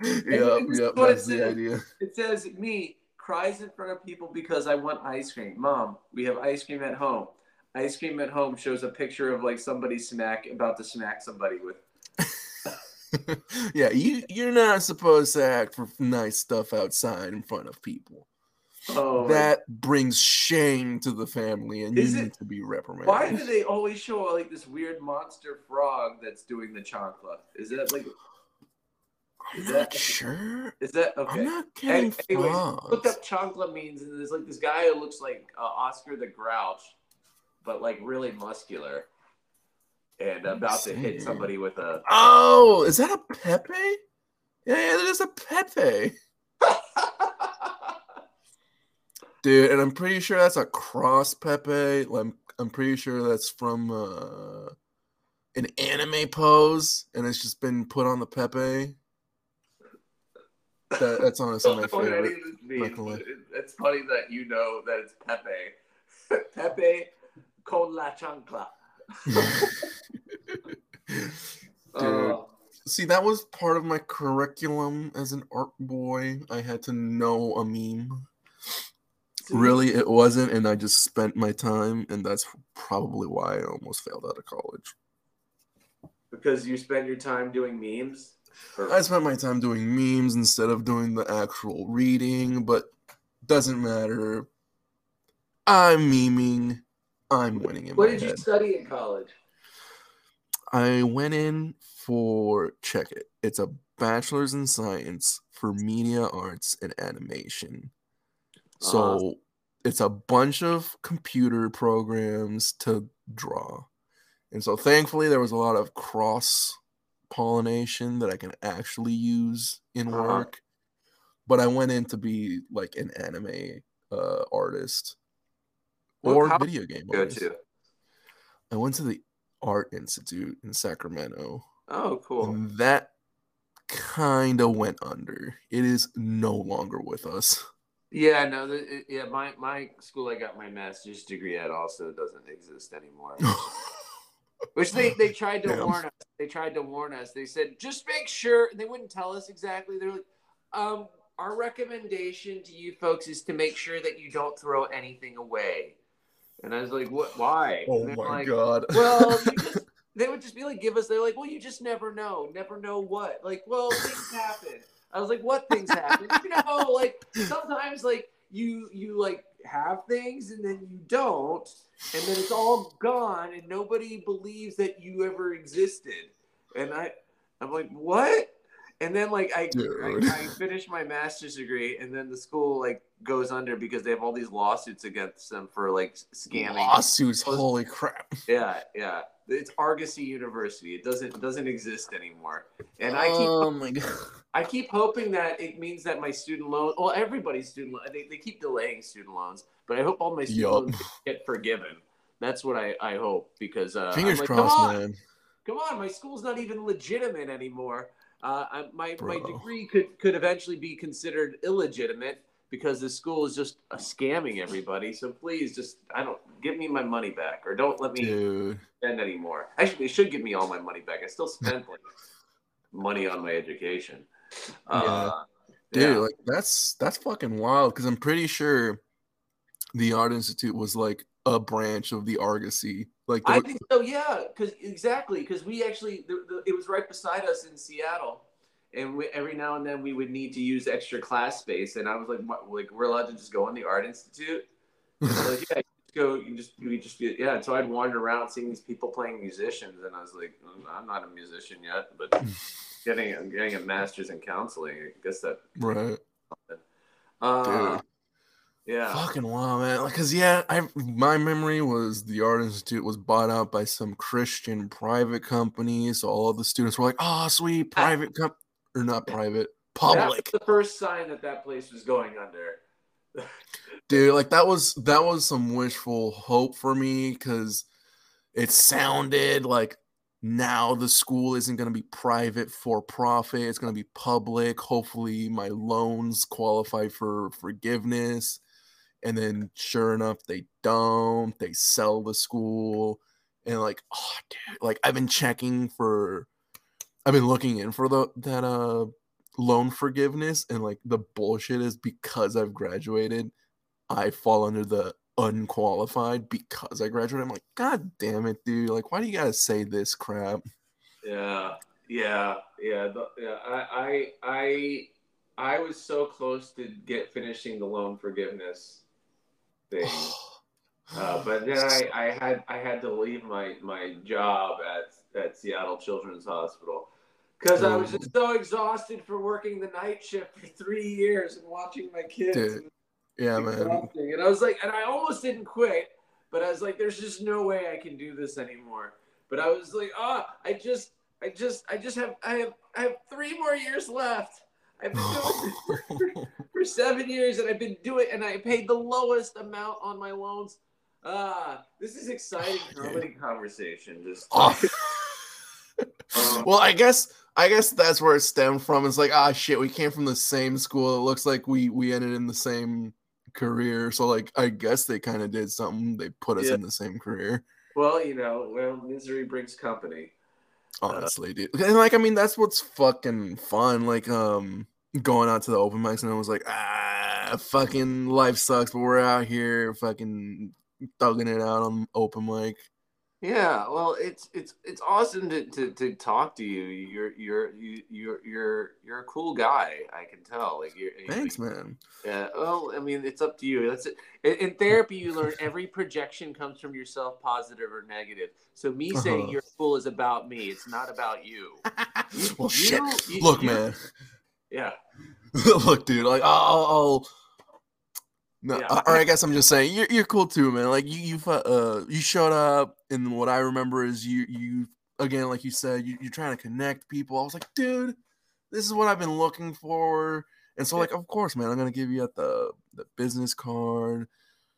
this is yep, what it that's the idea. It says me cries in front of people because I want ice cream. Mom, we have ice cream at home. Ice cream at home shows a picture of like somebody smack about to smack somebody with. yeah, you you're not supposed to act for nice stuff outside in front of people. Oh, my- that brings shame to the family, and you Is it- need to be reprimanded. why do they always show like this weird monster frog that's doing the chancla? Is that like I'm is that- sure. is that okay? I'm not getting Any- anyways, look up chancla means, and there's like this guy who looks like uh, Oscar the Grouch, but like really muscular, and about to hit somebody with a. Oh, is that a Pepe? Yeah, yeah, that is a Pepe. Dude, and I'm pretty sure that's a cross Pepe. I'm, I'm pretty sure that's from uh, an anime pose, and it's just been put on the Pepe. That, that's honestly my Don't know what any favorite. of this means, Michael. but it- It's funny that you know that it's Pepe. Pepe con la chancla. Dude, Uh, see, that was part of my curriculum as an art boy. I had to know a meme. Really, it wasn't, and I just spent my time, and that's probably why I almost failed out of college. Because you spent your time doing memes? Or- I spent my time doing memes instead of doing the actual reading, but doesn't matter. I'm memeing. I'm winning in what did you study in college? I went in for check it. It's a bachelor's in science for media arts and animation. So Uh-huh. it's a bunch of computer programs to draw. And so thankfully there was a lot of cross pollination that I can actually use in Uh-huh. work. But I went in to be like an anime uh, artist What- or video game Go artist. to. I went to the Art Institute in Sacramento. Oh, cool. And that kind of went under. It is no longer with us. Yeah, no, the, yeah. My my school I got my master's degree at also doesn't exist anymore. Which they they tried to Damn. warn us. They tried to warn us. They said just make sure. They wouldn't tell us exactly. They're like, um, our recommendation to you folks is to make sure that you don't throw anything away. And I was like, what? Why? oh my like, god. Well, they would just be like, give us. They're like, well, you just never know. Never know what. Like, well, things happen. I was like, what things happen? You know, like sometimes like you you like have things and then you don't, and then it's all gone and nobody believes that you ever existed. And I I'm like, what? And then like I, I. I finished my master's degree and then the school like goes under because they have all these lawsuits against them for like scamming. Lawsuits, holy crap. Yeah, yeah. It's Argosy University. It doesn't it doesn't exist anymore. And I keep Oh my god. I keep hoping that it means that my student loan, well, everybody's student loan, they, they keep delaying student loans, but I hope all my student Yup. loans get forgiven. That's what I, I hope because uh, Fingers like, crossed, come on, man. come on, my school's not even legitimate anymore. Uh, I, my my degree could could eventually be considered illegitimate because the school is just uh, scamming everybody. So please, just I don't give me my money back or don't let me Dude. spend anymore. Actually, they should give me all my money back. I still spent like money on my education. Uh, Dude, yeah. like that's that's fucking wild because I'm pretty sure the Art Institute was like a branch of the Argosy. Like I think so. Yeah, because exactly because we actually the, the, it was right beside us in Seattle, and we, every now and then we would need to use extra class space, and I was like, what, like we're allowed to just go in the art institute. Like, yeah, you just go. You just we just yeah. And so I'd wander around seeing these people playing musicians, and I was like, "Mm, I'm not a musician yet, but getting I'm getting a master's in counseling. I guess that. right. Uh, Dude. Yeah. Fucking wow, man. Like, cause yeah, I my memory was the Art Institute was bought out by some Christian private company, so all of the students were like, "Oh, sweet private comp or not private, public." the first sign that that place was going under. Dude, like that was that was some wishful hope for me because it sounded like now the school isn't going to be private for profit. It's going to be public. Hopefully my loans qualify for forgiveness. And then sure enough they don't. They sell the school. And like oh dude like i've been checking for i've been looking in for the that uh loan forgiveness and like the bullshit is because i've graduated i fall under the unqualified because i graduated. I'm like god damn it dude. Like why do you gotta say this crap? Yeah, yeah, yeah, the, yeah. I, I, I, I was so close to get finishing the loan forgiveness thing. Uh, but then I, I had I had to leave my, my job at, at Seattle Children's Hospital because I was just so exhausted for working the night shift for three years and watching my kids. Dude. Yeah, man. And I was like, and I almost didn't quit, but I was like, there's just no way I can do this anymore. But I was like, ah, oh, I just, I just, I just have, I have, I have three more years left. I've been doing for, for seven years, and I've been doing, and I paid the lowest amount on my loans Ah, this is exciting comedy conversation. Just oh. well, I guess I guess that's where it stemmed from. It's like, ah, shit, we came from the same school. It looks like we we ended in the same career. So like, I guess they kind of did something. They put us yeah. in the same career. Well, you know, well, misery brings company. Honestly, uh, dude, and like, I mean, that's what's fucking fun. Like, um, going out to the open mics, and I was like, ah, fucking life sucks, but we're out here, fucking thugging it out on open mic. Yeah, well, it's it's it's awesome to, to, to talk to you. You're you're you you're you're you're a cool guy. I can tell. Like you're, thanks, you, man. Yeah. Well, I mean, it's up to you. That's it. In, in therapy, you learn every projection comes from yourself, positive or negative. So me uh-huh. saying you're cool is about me. It's not about you. well, you, shit. You, Look, man. Yeah. Look, dude. Like I'll, I'll no, yeah. or I guess I'm just saying you're you're cool too, man. Like you you uh you showed up, and what I remember is you you again, like you said, you, you're trying to connect people. I was like, dude, this is what I've been looking for, and so like, of course, man, I'm gonna give you at the the business card.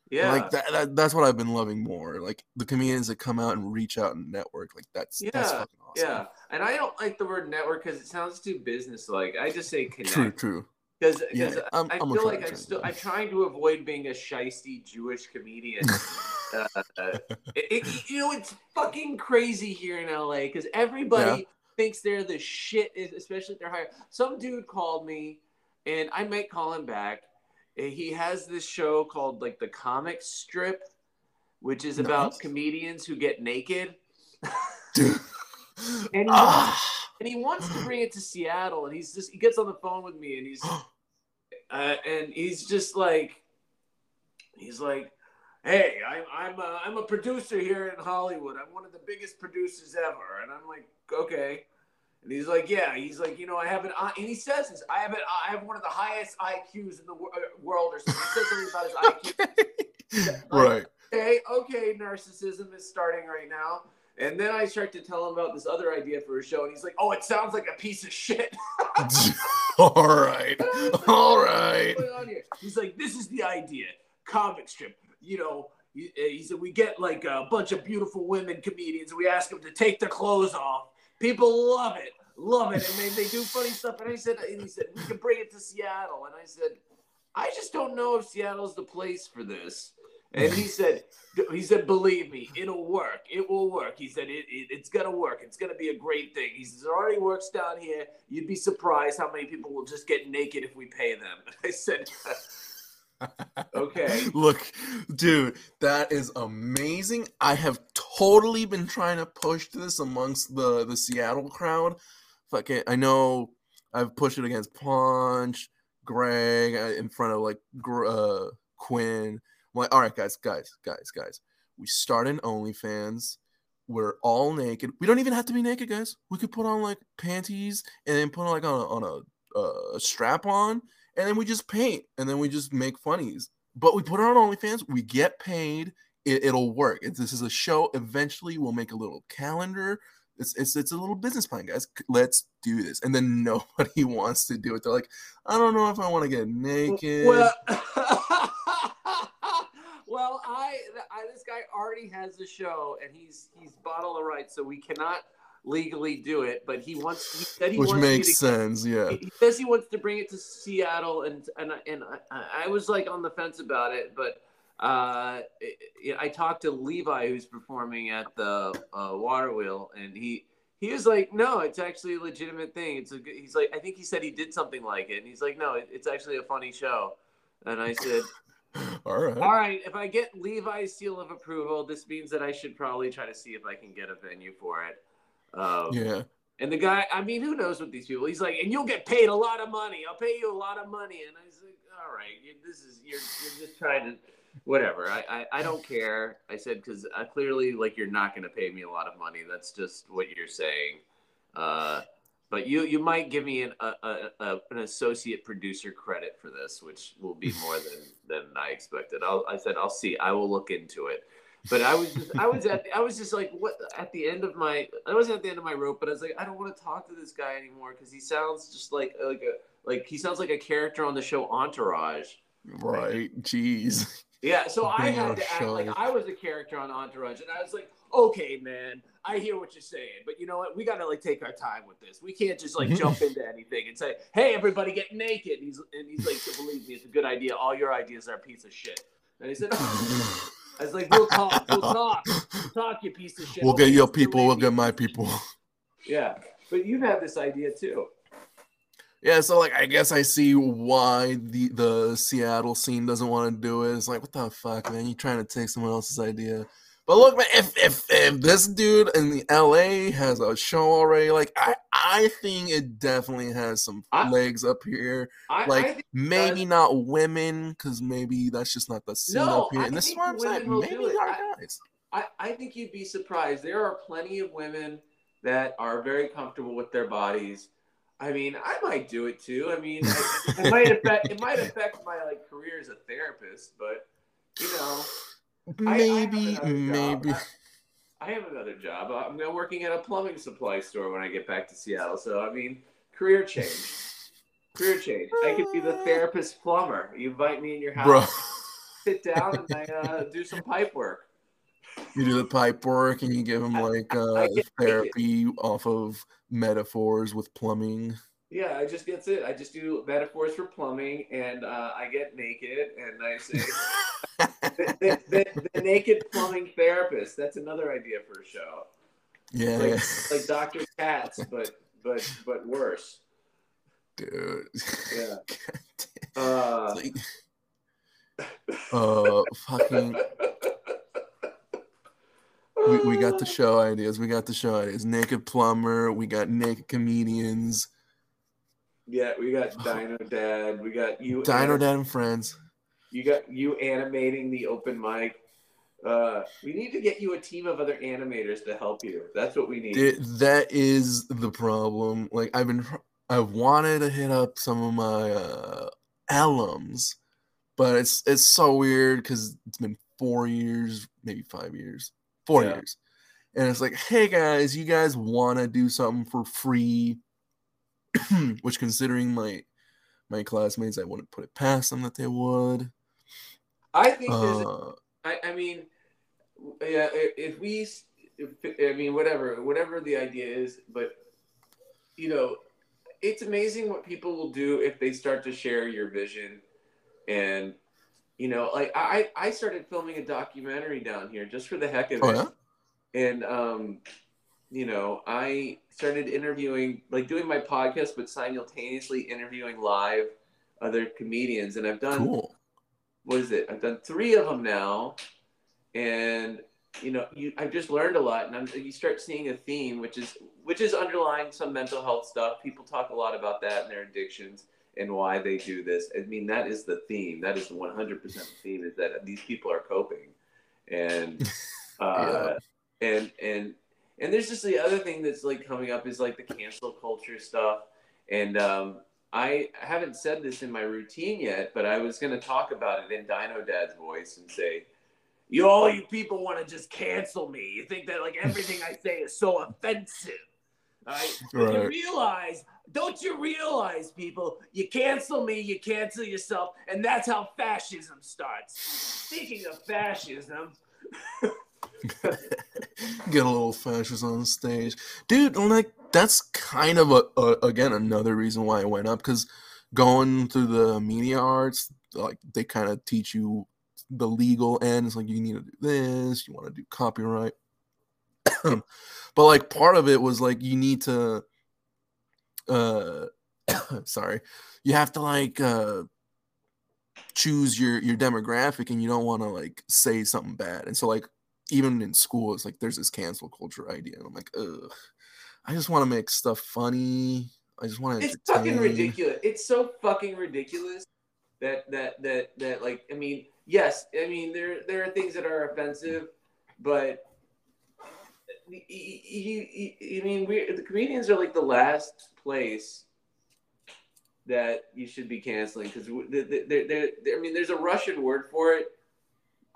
Yeah, like that, that, That's what I've been loving more. Like the comedians that come out and reach out and network. Like that's yeah, that's awesome. yeah. And I don't like the word network because it sounds too business like. I just say connect. True, true because yeah, I, I feel like I'm still I'm trying to avoid being a shisty Jewish comedian. uh, it, it, you know, it's fucking crazy here in LA because everybody yeah. thinks they're the shit, especially if they're higher. Some dude called me, and I might call him back. He has this show called like the Comic Strip, which is nice. about comedians who get naked. And he, ah. wants, and he wants to bring it to Seattle, and he's just he gets on the phone with me, and he's uh, and he's just like, he's like, hey, I'm I'm a, I'm a producer here in Hollywood. I'm one of the biggest producers ever, and I'm like, okay. And he's like, yeah. He's like, you know, I have an, and he says this. I have an, I have one of the highest IQs in the uh, world, or something. He says something about his IQ. like, right. Okay. Okay. Narcissism is starting right now. And then I start to tell him about this other idea for a show, and he's like, "Oh, it sounds like a piece of shit." all right, like, all right. He's like, "This is the idea, comic strip. You know, he, uh, he said we get like a bunch of beautiful women comedians, and we ask them to take their clothes off. People love it, love it, and they, they do funny stuff." And I said, and he said, "We can bring it to Seattle." And I said, "I just don't know if Seattle's the place for this." And he said, he said, believe me, it'll work. It will work. He said, it, it, it's going to work. It's going to be a great thing. He says, it already works down here. You'd be surprised how many people will just get naked if we pay them. I said, okay. Look, dude, that is amazing. I have totally been trying to push this amongst the, the Seattle crowd. Fuck it. I know I've pushed it against Punch, Greg, uh, in front of like uh, Quinn I'm like, all right, guys, guys, guys, guys. We start in OnlyFans. We're all naked. We don't even have to be naked, guys. We could put on like panties and then put on like on a, on a, uh, strap on, and then we just paint, and then we just make funnies. But we put it on OnlyFans. We get paid. It, will work. It, this is a show. Eventually, we'll make a little calendar. It's, it's it's a little business plan, guys. Let's do this. And then nobody wants to do it. They're like, I don't know if I want to get naked. Well, I, I this guy already has a show, and he's he's bought all the rights, so we cannot legally do it. But he wants. He said he which wants makes to, sense. Yeah. He, says he wants to bring it to Seattle, and and and I, I was like on the fence about it, but. Uh, I talked to Levi, who's performing at the uh, Water Wheel, and he he was like, "No, it's actually a legitimate thing. It's a." Good, He's like, I think he said he did something like it, and he's like, "No, it's actually a funny show." And I said, All right. All right. If I get Levi's seal of approval, this means that I should probably try to see if I can get a venue for it. Um, yeah. And the guy, I mean, who knows what these people? He's like, and you'll get paid a lot of money. I'll pay you a lot of money. And I was like, all right, this is you're you're just trying to, whatever. I I, I don't care. I said because uh, clearly, like, you're not going to pay me a lot of money. That's just what you're saying. Uh, but you you might give me an a, a, a, an associate producer credit for this, which will be more than than I expected. I'll, I said I'll see. I will look into it. But I was just I was at I was just like what at the end of my I wasn't at the end of my rope, but I was like I don't want to talk to this guy anymore because he sounds just like like a like he sounds like a character on the show Entourage. Right. Jeez. Yeah, so I had to a act like I was a character on Entourage, and I was like, "Okay, man, I hear what you're saying, but you know what? We gotta like take our time with this. We can't just like mm-hmm. jump into anything and say, "Hey, everybody, get naked." And he's and he's like, "Believe me, it's a good idea. All your ideas are a piece of shit." And he said, "Oh." "I was like, we'll talk, we'll talk, we'll talk, you piece of shit." We'll get your people, we'll get my people. Yeah, but you've had this idea too. Yeah, so like I guess I see why the the Seattle scene doesn't want to do it. It's like what the fuck, man? You trying to take someone else's idea? But look, man, if if if this dude in the LA has a show already, like I I think it definitely has some I- legs up here. I, Like I maybe not women, because maybe that's just not the scene No, up here. And this is what I'm saying. Maybe our guys. I, I think you'd be surprised. There are plenty of women that are very comfortable with their bodies. I mean, I might do it too. I mean, it, it might affect it might affect my like career as a therapist, but you know, I- I Maybe, job. maybe. I- have another job. I'm now working at a plumbing supply store when I get back to Seattle. So I mean, career change. Career change. I could be the therapist plumber. You invite me in your house, Bro, sit down, and I uh, do some pipe work. you do the pipe work and you give them like uh, therapy off of metaphors with plumbing. Yeah, I just gets it. I just do metaphors for plumbing, and uh, I get naked, and I say the, the, the, naked plumbing therapist. That's another idea for a show, yeah, like like Doctor Katz, but but but worse. dude. Yeah. Uh, Like, uh, fucking. We, we got the show ideas. We got the show ideas. Naked plumber. We got naked comedians. Yeah, we got Dino Dad. We got you. Dino Dad and friends. You got you animating the open mic. Uh, we need to get you a team of other animators to help you. That's what we need. It, that is the problem. Like I've been, I've wanted to hit up some of my uh, alums, but it's it's so weird because it's been four years, maybe five years, four Yeah. years, and it's like, hey guys, you guys want to do something for free? Which, considering my my classmates, I wouldn't put it past them that they would. I think there's Uh, I, I mean, yeah. If we, if, I mean, whatever, whatever the idea is, but you know, it's amazing what people will do if they start to share your vision, and you know, like I, I started filming a documentary down here just for the heck of it, oh yeah, and um, you know, I started interviewing, like doing my podcast, but simultaneously interviewing live other comedians, and I've done cool. What is it? I've done three of them now, and you know, you I've just learned a lot, and I'm, you start seeing a theme, which is which is underlying some mental health stuff. People talk a lot about that and their addictions and why they do this. I mean, that is the theme. That is the 100% theme is that these people are coping, and uh, and and and there's just the other thing that's like coming up is like the cancel culture stuff, and um, I haven't said this in my routine yet, but I was going to talk about it in Dino Dad's voice and say, "You all you people want to just cancel me. You think that like everything I say is so offensive." All right? But You realize, don't you realize, people, you cancel me, you cancel yourself, and that's how fascism starts. Speaking of fascism, get a little fascist on stage. Dude like that's kind of a, a again another reason why i went up because going through the media arts like they kind of teach you the legal ends like you need to do this you want to do copyright. But like part of it was like you need to uh sorry. You have to like uh choose your your demographic and you don't want to like say something bad. And so like even in school it's like there's this cancel culture idea and i'm like ugh I just want to make stuff funny. I just want to. It's fucking ridiculous. It's so fucking ridiculous that that that that like I mean, yes, I mean there there are things that are offensive, but you, you, I mean we the comedians are like the last place that you should be canceling because they're, they're, I mean there's a Russian word for it.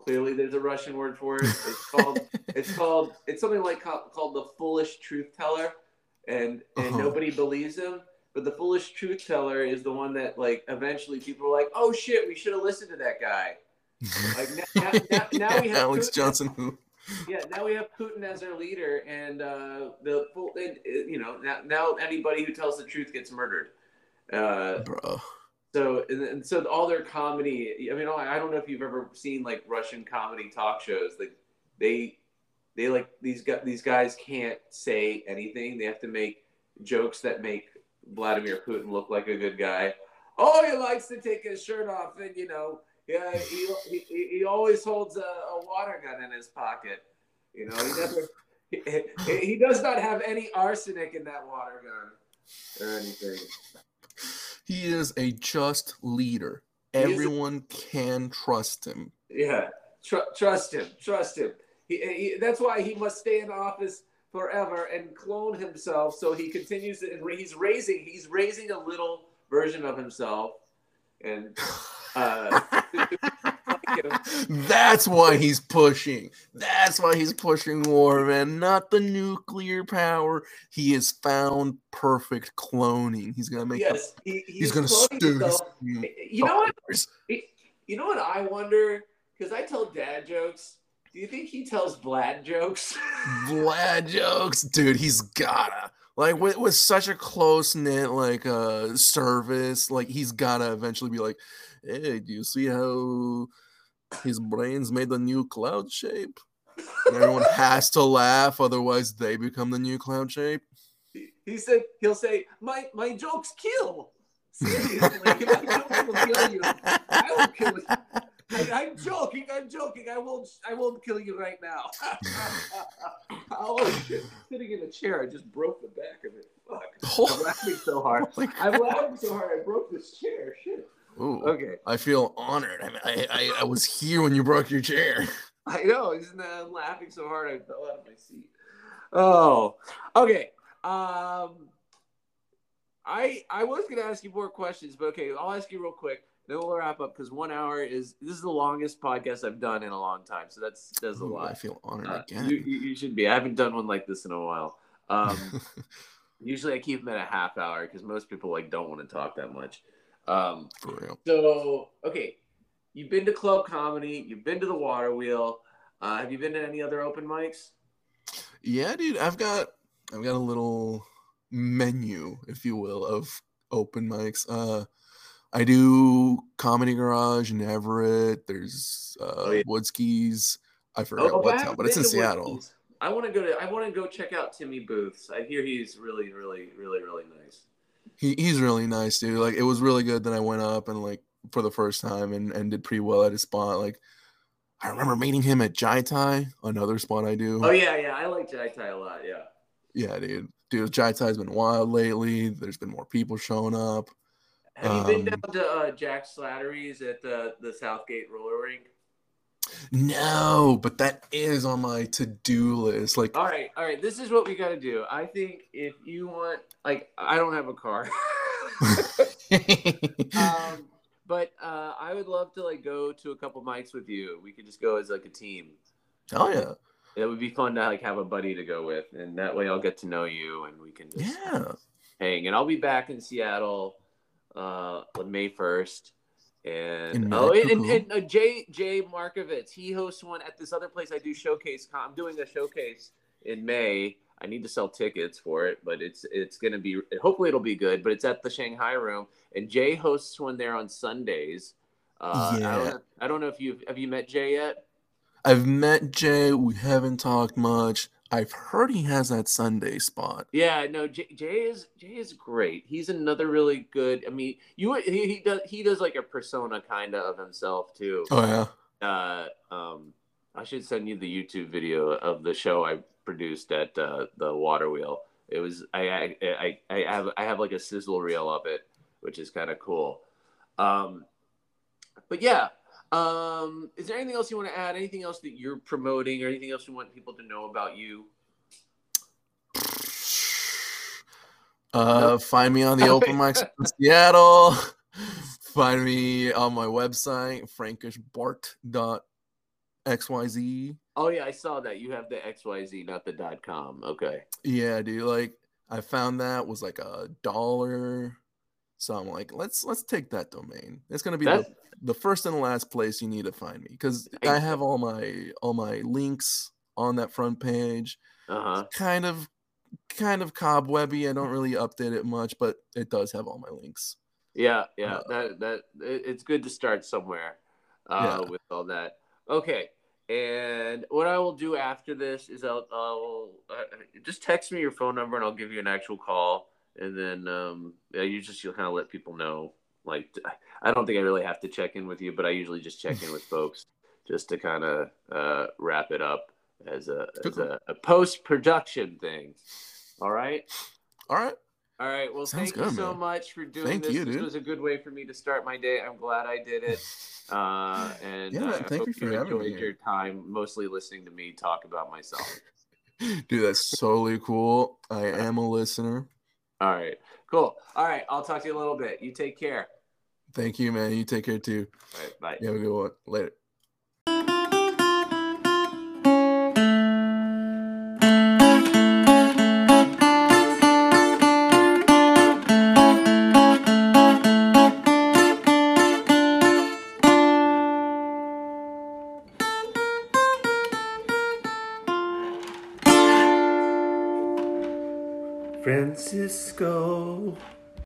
Clearly, there's a Russian word for it. It's called it's called it's something like called the foolish truth teller, and and uh-huh. nobody believes him. But the foolish truth teller is the one that like eventually people are like, oh shit, we should have listened to that guy. Like now, now, now we have Alex Putin. Johnson. Yeah, now we have Putin as our leader, and uh, the full, you know now, now anybody who tells the truth gets murdered. Uh, Bro. So and, and, so all their comedy. I mean, I don't know if you've ever seen like Russian comedy talk shows. Like they they like these guys. These guys can't say anything. They have to make jokes that make Vladimir Putin look like a good guy. Oh, he likes to take his shirt off, and you know, yeah, he he, he always holds a, a water gun in his pocket. You know, he never. he, he does not have any arsenic in that water gun or anything. He is a just leader. Everyone a, can trust him. Yeah, tr- trust him. Trust him. He, he, that's why he must stay in office forever and clone himself. So he continues to. He's raising. He's raising a little version of himself, and uh, That's why he's pushing. That's why he's pushing war, man. Not the nuclear power. He has found perfect cloning. He's gonna make. Yes, he, he's, he's, gonna stew. You know what? You know what I wonder? Because I tell dad jokes. Do you think he tells Vlad jokes? Vlad jokes, dude. He's gotta like with, with such a close knit like uh service. Like he's gotta eventually be like, hey, do you see how his brains made a new cloud shape? Everyone has to laugh, otherwise they become the new cloud shape. He, he said he'll say, My my jokes kill. Seriously, my jokes will kill you. I will kill you. I, am joking. I'm joking. I won't. I won't kill you right now. oh shit! Sitting in a chair, I just broke the back of it. Fuck! Oh. I'm laughing so hard. I'm laughing so hard. I broke this chair. Shit. Ooh, okay. I feel honored. I, mean, I, I, I was here when you broke your chair. I know. Isn't that, I'm laughing so hard I fell out of my seat. Oh, okay. Um, I I was gonna ask you more questions, but okay, I'll ask you real quick. Then we'll wrap up because one hour is this is the longest podcast I've done in a long time. So that's that's a Ooh, lot. I feel honored uh, again. You, you, should be. I haven't done one like this in a while. Um, usually I keep them at a half hour because most people like don't want to talk that much. Um, For real. So okay, you've been to club comedy. You've been to the Water Wheel. Uh, have you been to any other open mics? Yeah, dude. I've got I've got a little menu, if you will, of open mics. Uh, I do Comedy Garage in Everett. There's uh, oh, yeah. Woodskis. I forgot oh, what town, but it's in Seattle. Woodskis. I want to go to. I want to go check out Timmy Booths. I hear he's really, really, really, really nice he he's really nice, dude. Like it was really good that I went up and like for the first time and, and did pretty well at his spot. Like I remember meeting him at Jai Thai, another spot I do. Oh yeah, yeah, I like Jai Thai a lot. Yeah. Yeah, dude. Dude, Jai Thai's been wild lately. There's been more people showing up. Have you been um, down to uh, Jack Slattery's at the the Southgate roller rink? No, but that is on my to-do list. Like, all right, all right. This is what we got to do. I think if you want, like, I don't have a car, um, but uh, I would love to like go to a couple mics with you. We could just go as like a team. Oh yeah, it would be fun to like have a buddy to go with, and that way I'll get to know you, and we can just yeah hang. And I'll be back in Seattle uh, on May first. And oh, and, and, and uh, Jay Jay Markovitz, he hosts one at this other place I do showcase. I'm doing a showcase in May. I need to sell tickets for it, but it's it's gonna be hopefully it'll be good. But it's at the Shanghai Room, and Jay hosts one there on Sundays. Uh, yeah. I don't, know, I don't know if you've have you met Jay yet. I've met Jay. We haven't talked much. I've heard he has that Sunday spot. Yeah, no, Jay, Jay, is Jay is great. He's another really good. I mean, you he, he does he does like a persona kind of of himself too. Oh yeah. Uh, um, I should send you the YouTube video of the show I produced at uh, the Water Wheel. it was I I I, I have I have like a sizzle reel of it, which is kind of cool. Um, but yeah, um, is there anything else you want to add? Anything else that you're promoting, or anything else you want people to know about you? Uh, find me on the open mics in Seattle. Find me on my website, frankishbarrt.xyz. Oh yeah, I saw that. You have the XYZ, not the dot com. Okay. Yeah, dude. Like I found that was like a dollar. So I'm like, let's let's take that domain. It's gonna be the, the first and last place you need to find me because I have all my all my links on that front page. Uh huh. Kind of kind of cobwebby. I don't really update it much, but it does have all my links. Yeah, yeah. Uh, that that it, it's good to start somewhere uh, Yeah. with all that. Okay. And what I will do after this is I'll, I'll uh, just text me your phone number and I'll give you an actual call. And then um, yeah, you just kind of let people know. Like I don't think I really have to check in with you, but I usually just check in with folks just to kind of uh, wrap it up as a as a, a post production thing. All right. All right. All right. Well, Sounds thank you good, so man. much for doing Thank this. you, this dude. was a good way for me to start my day. I'm glad I did it. Uh, and Yeah, uh, I thank you for you having me enjoyed here. your time mostly listening to me talk about myself. Dude, that's totally cool. I am a listener. All right. Cool. All right. I'll talk to you a little bit. You take care. Thank you, man. You take care too. All right. Bye. You have a good one. Later.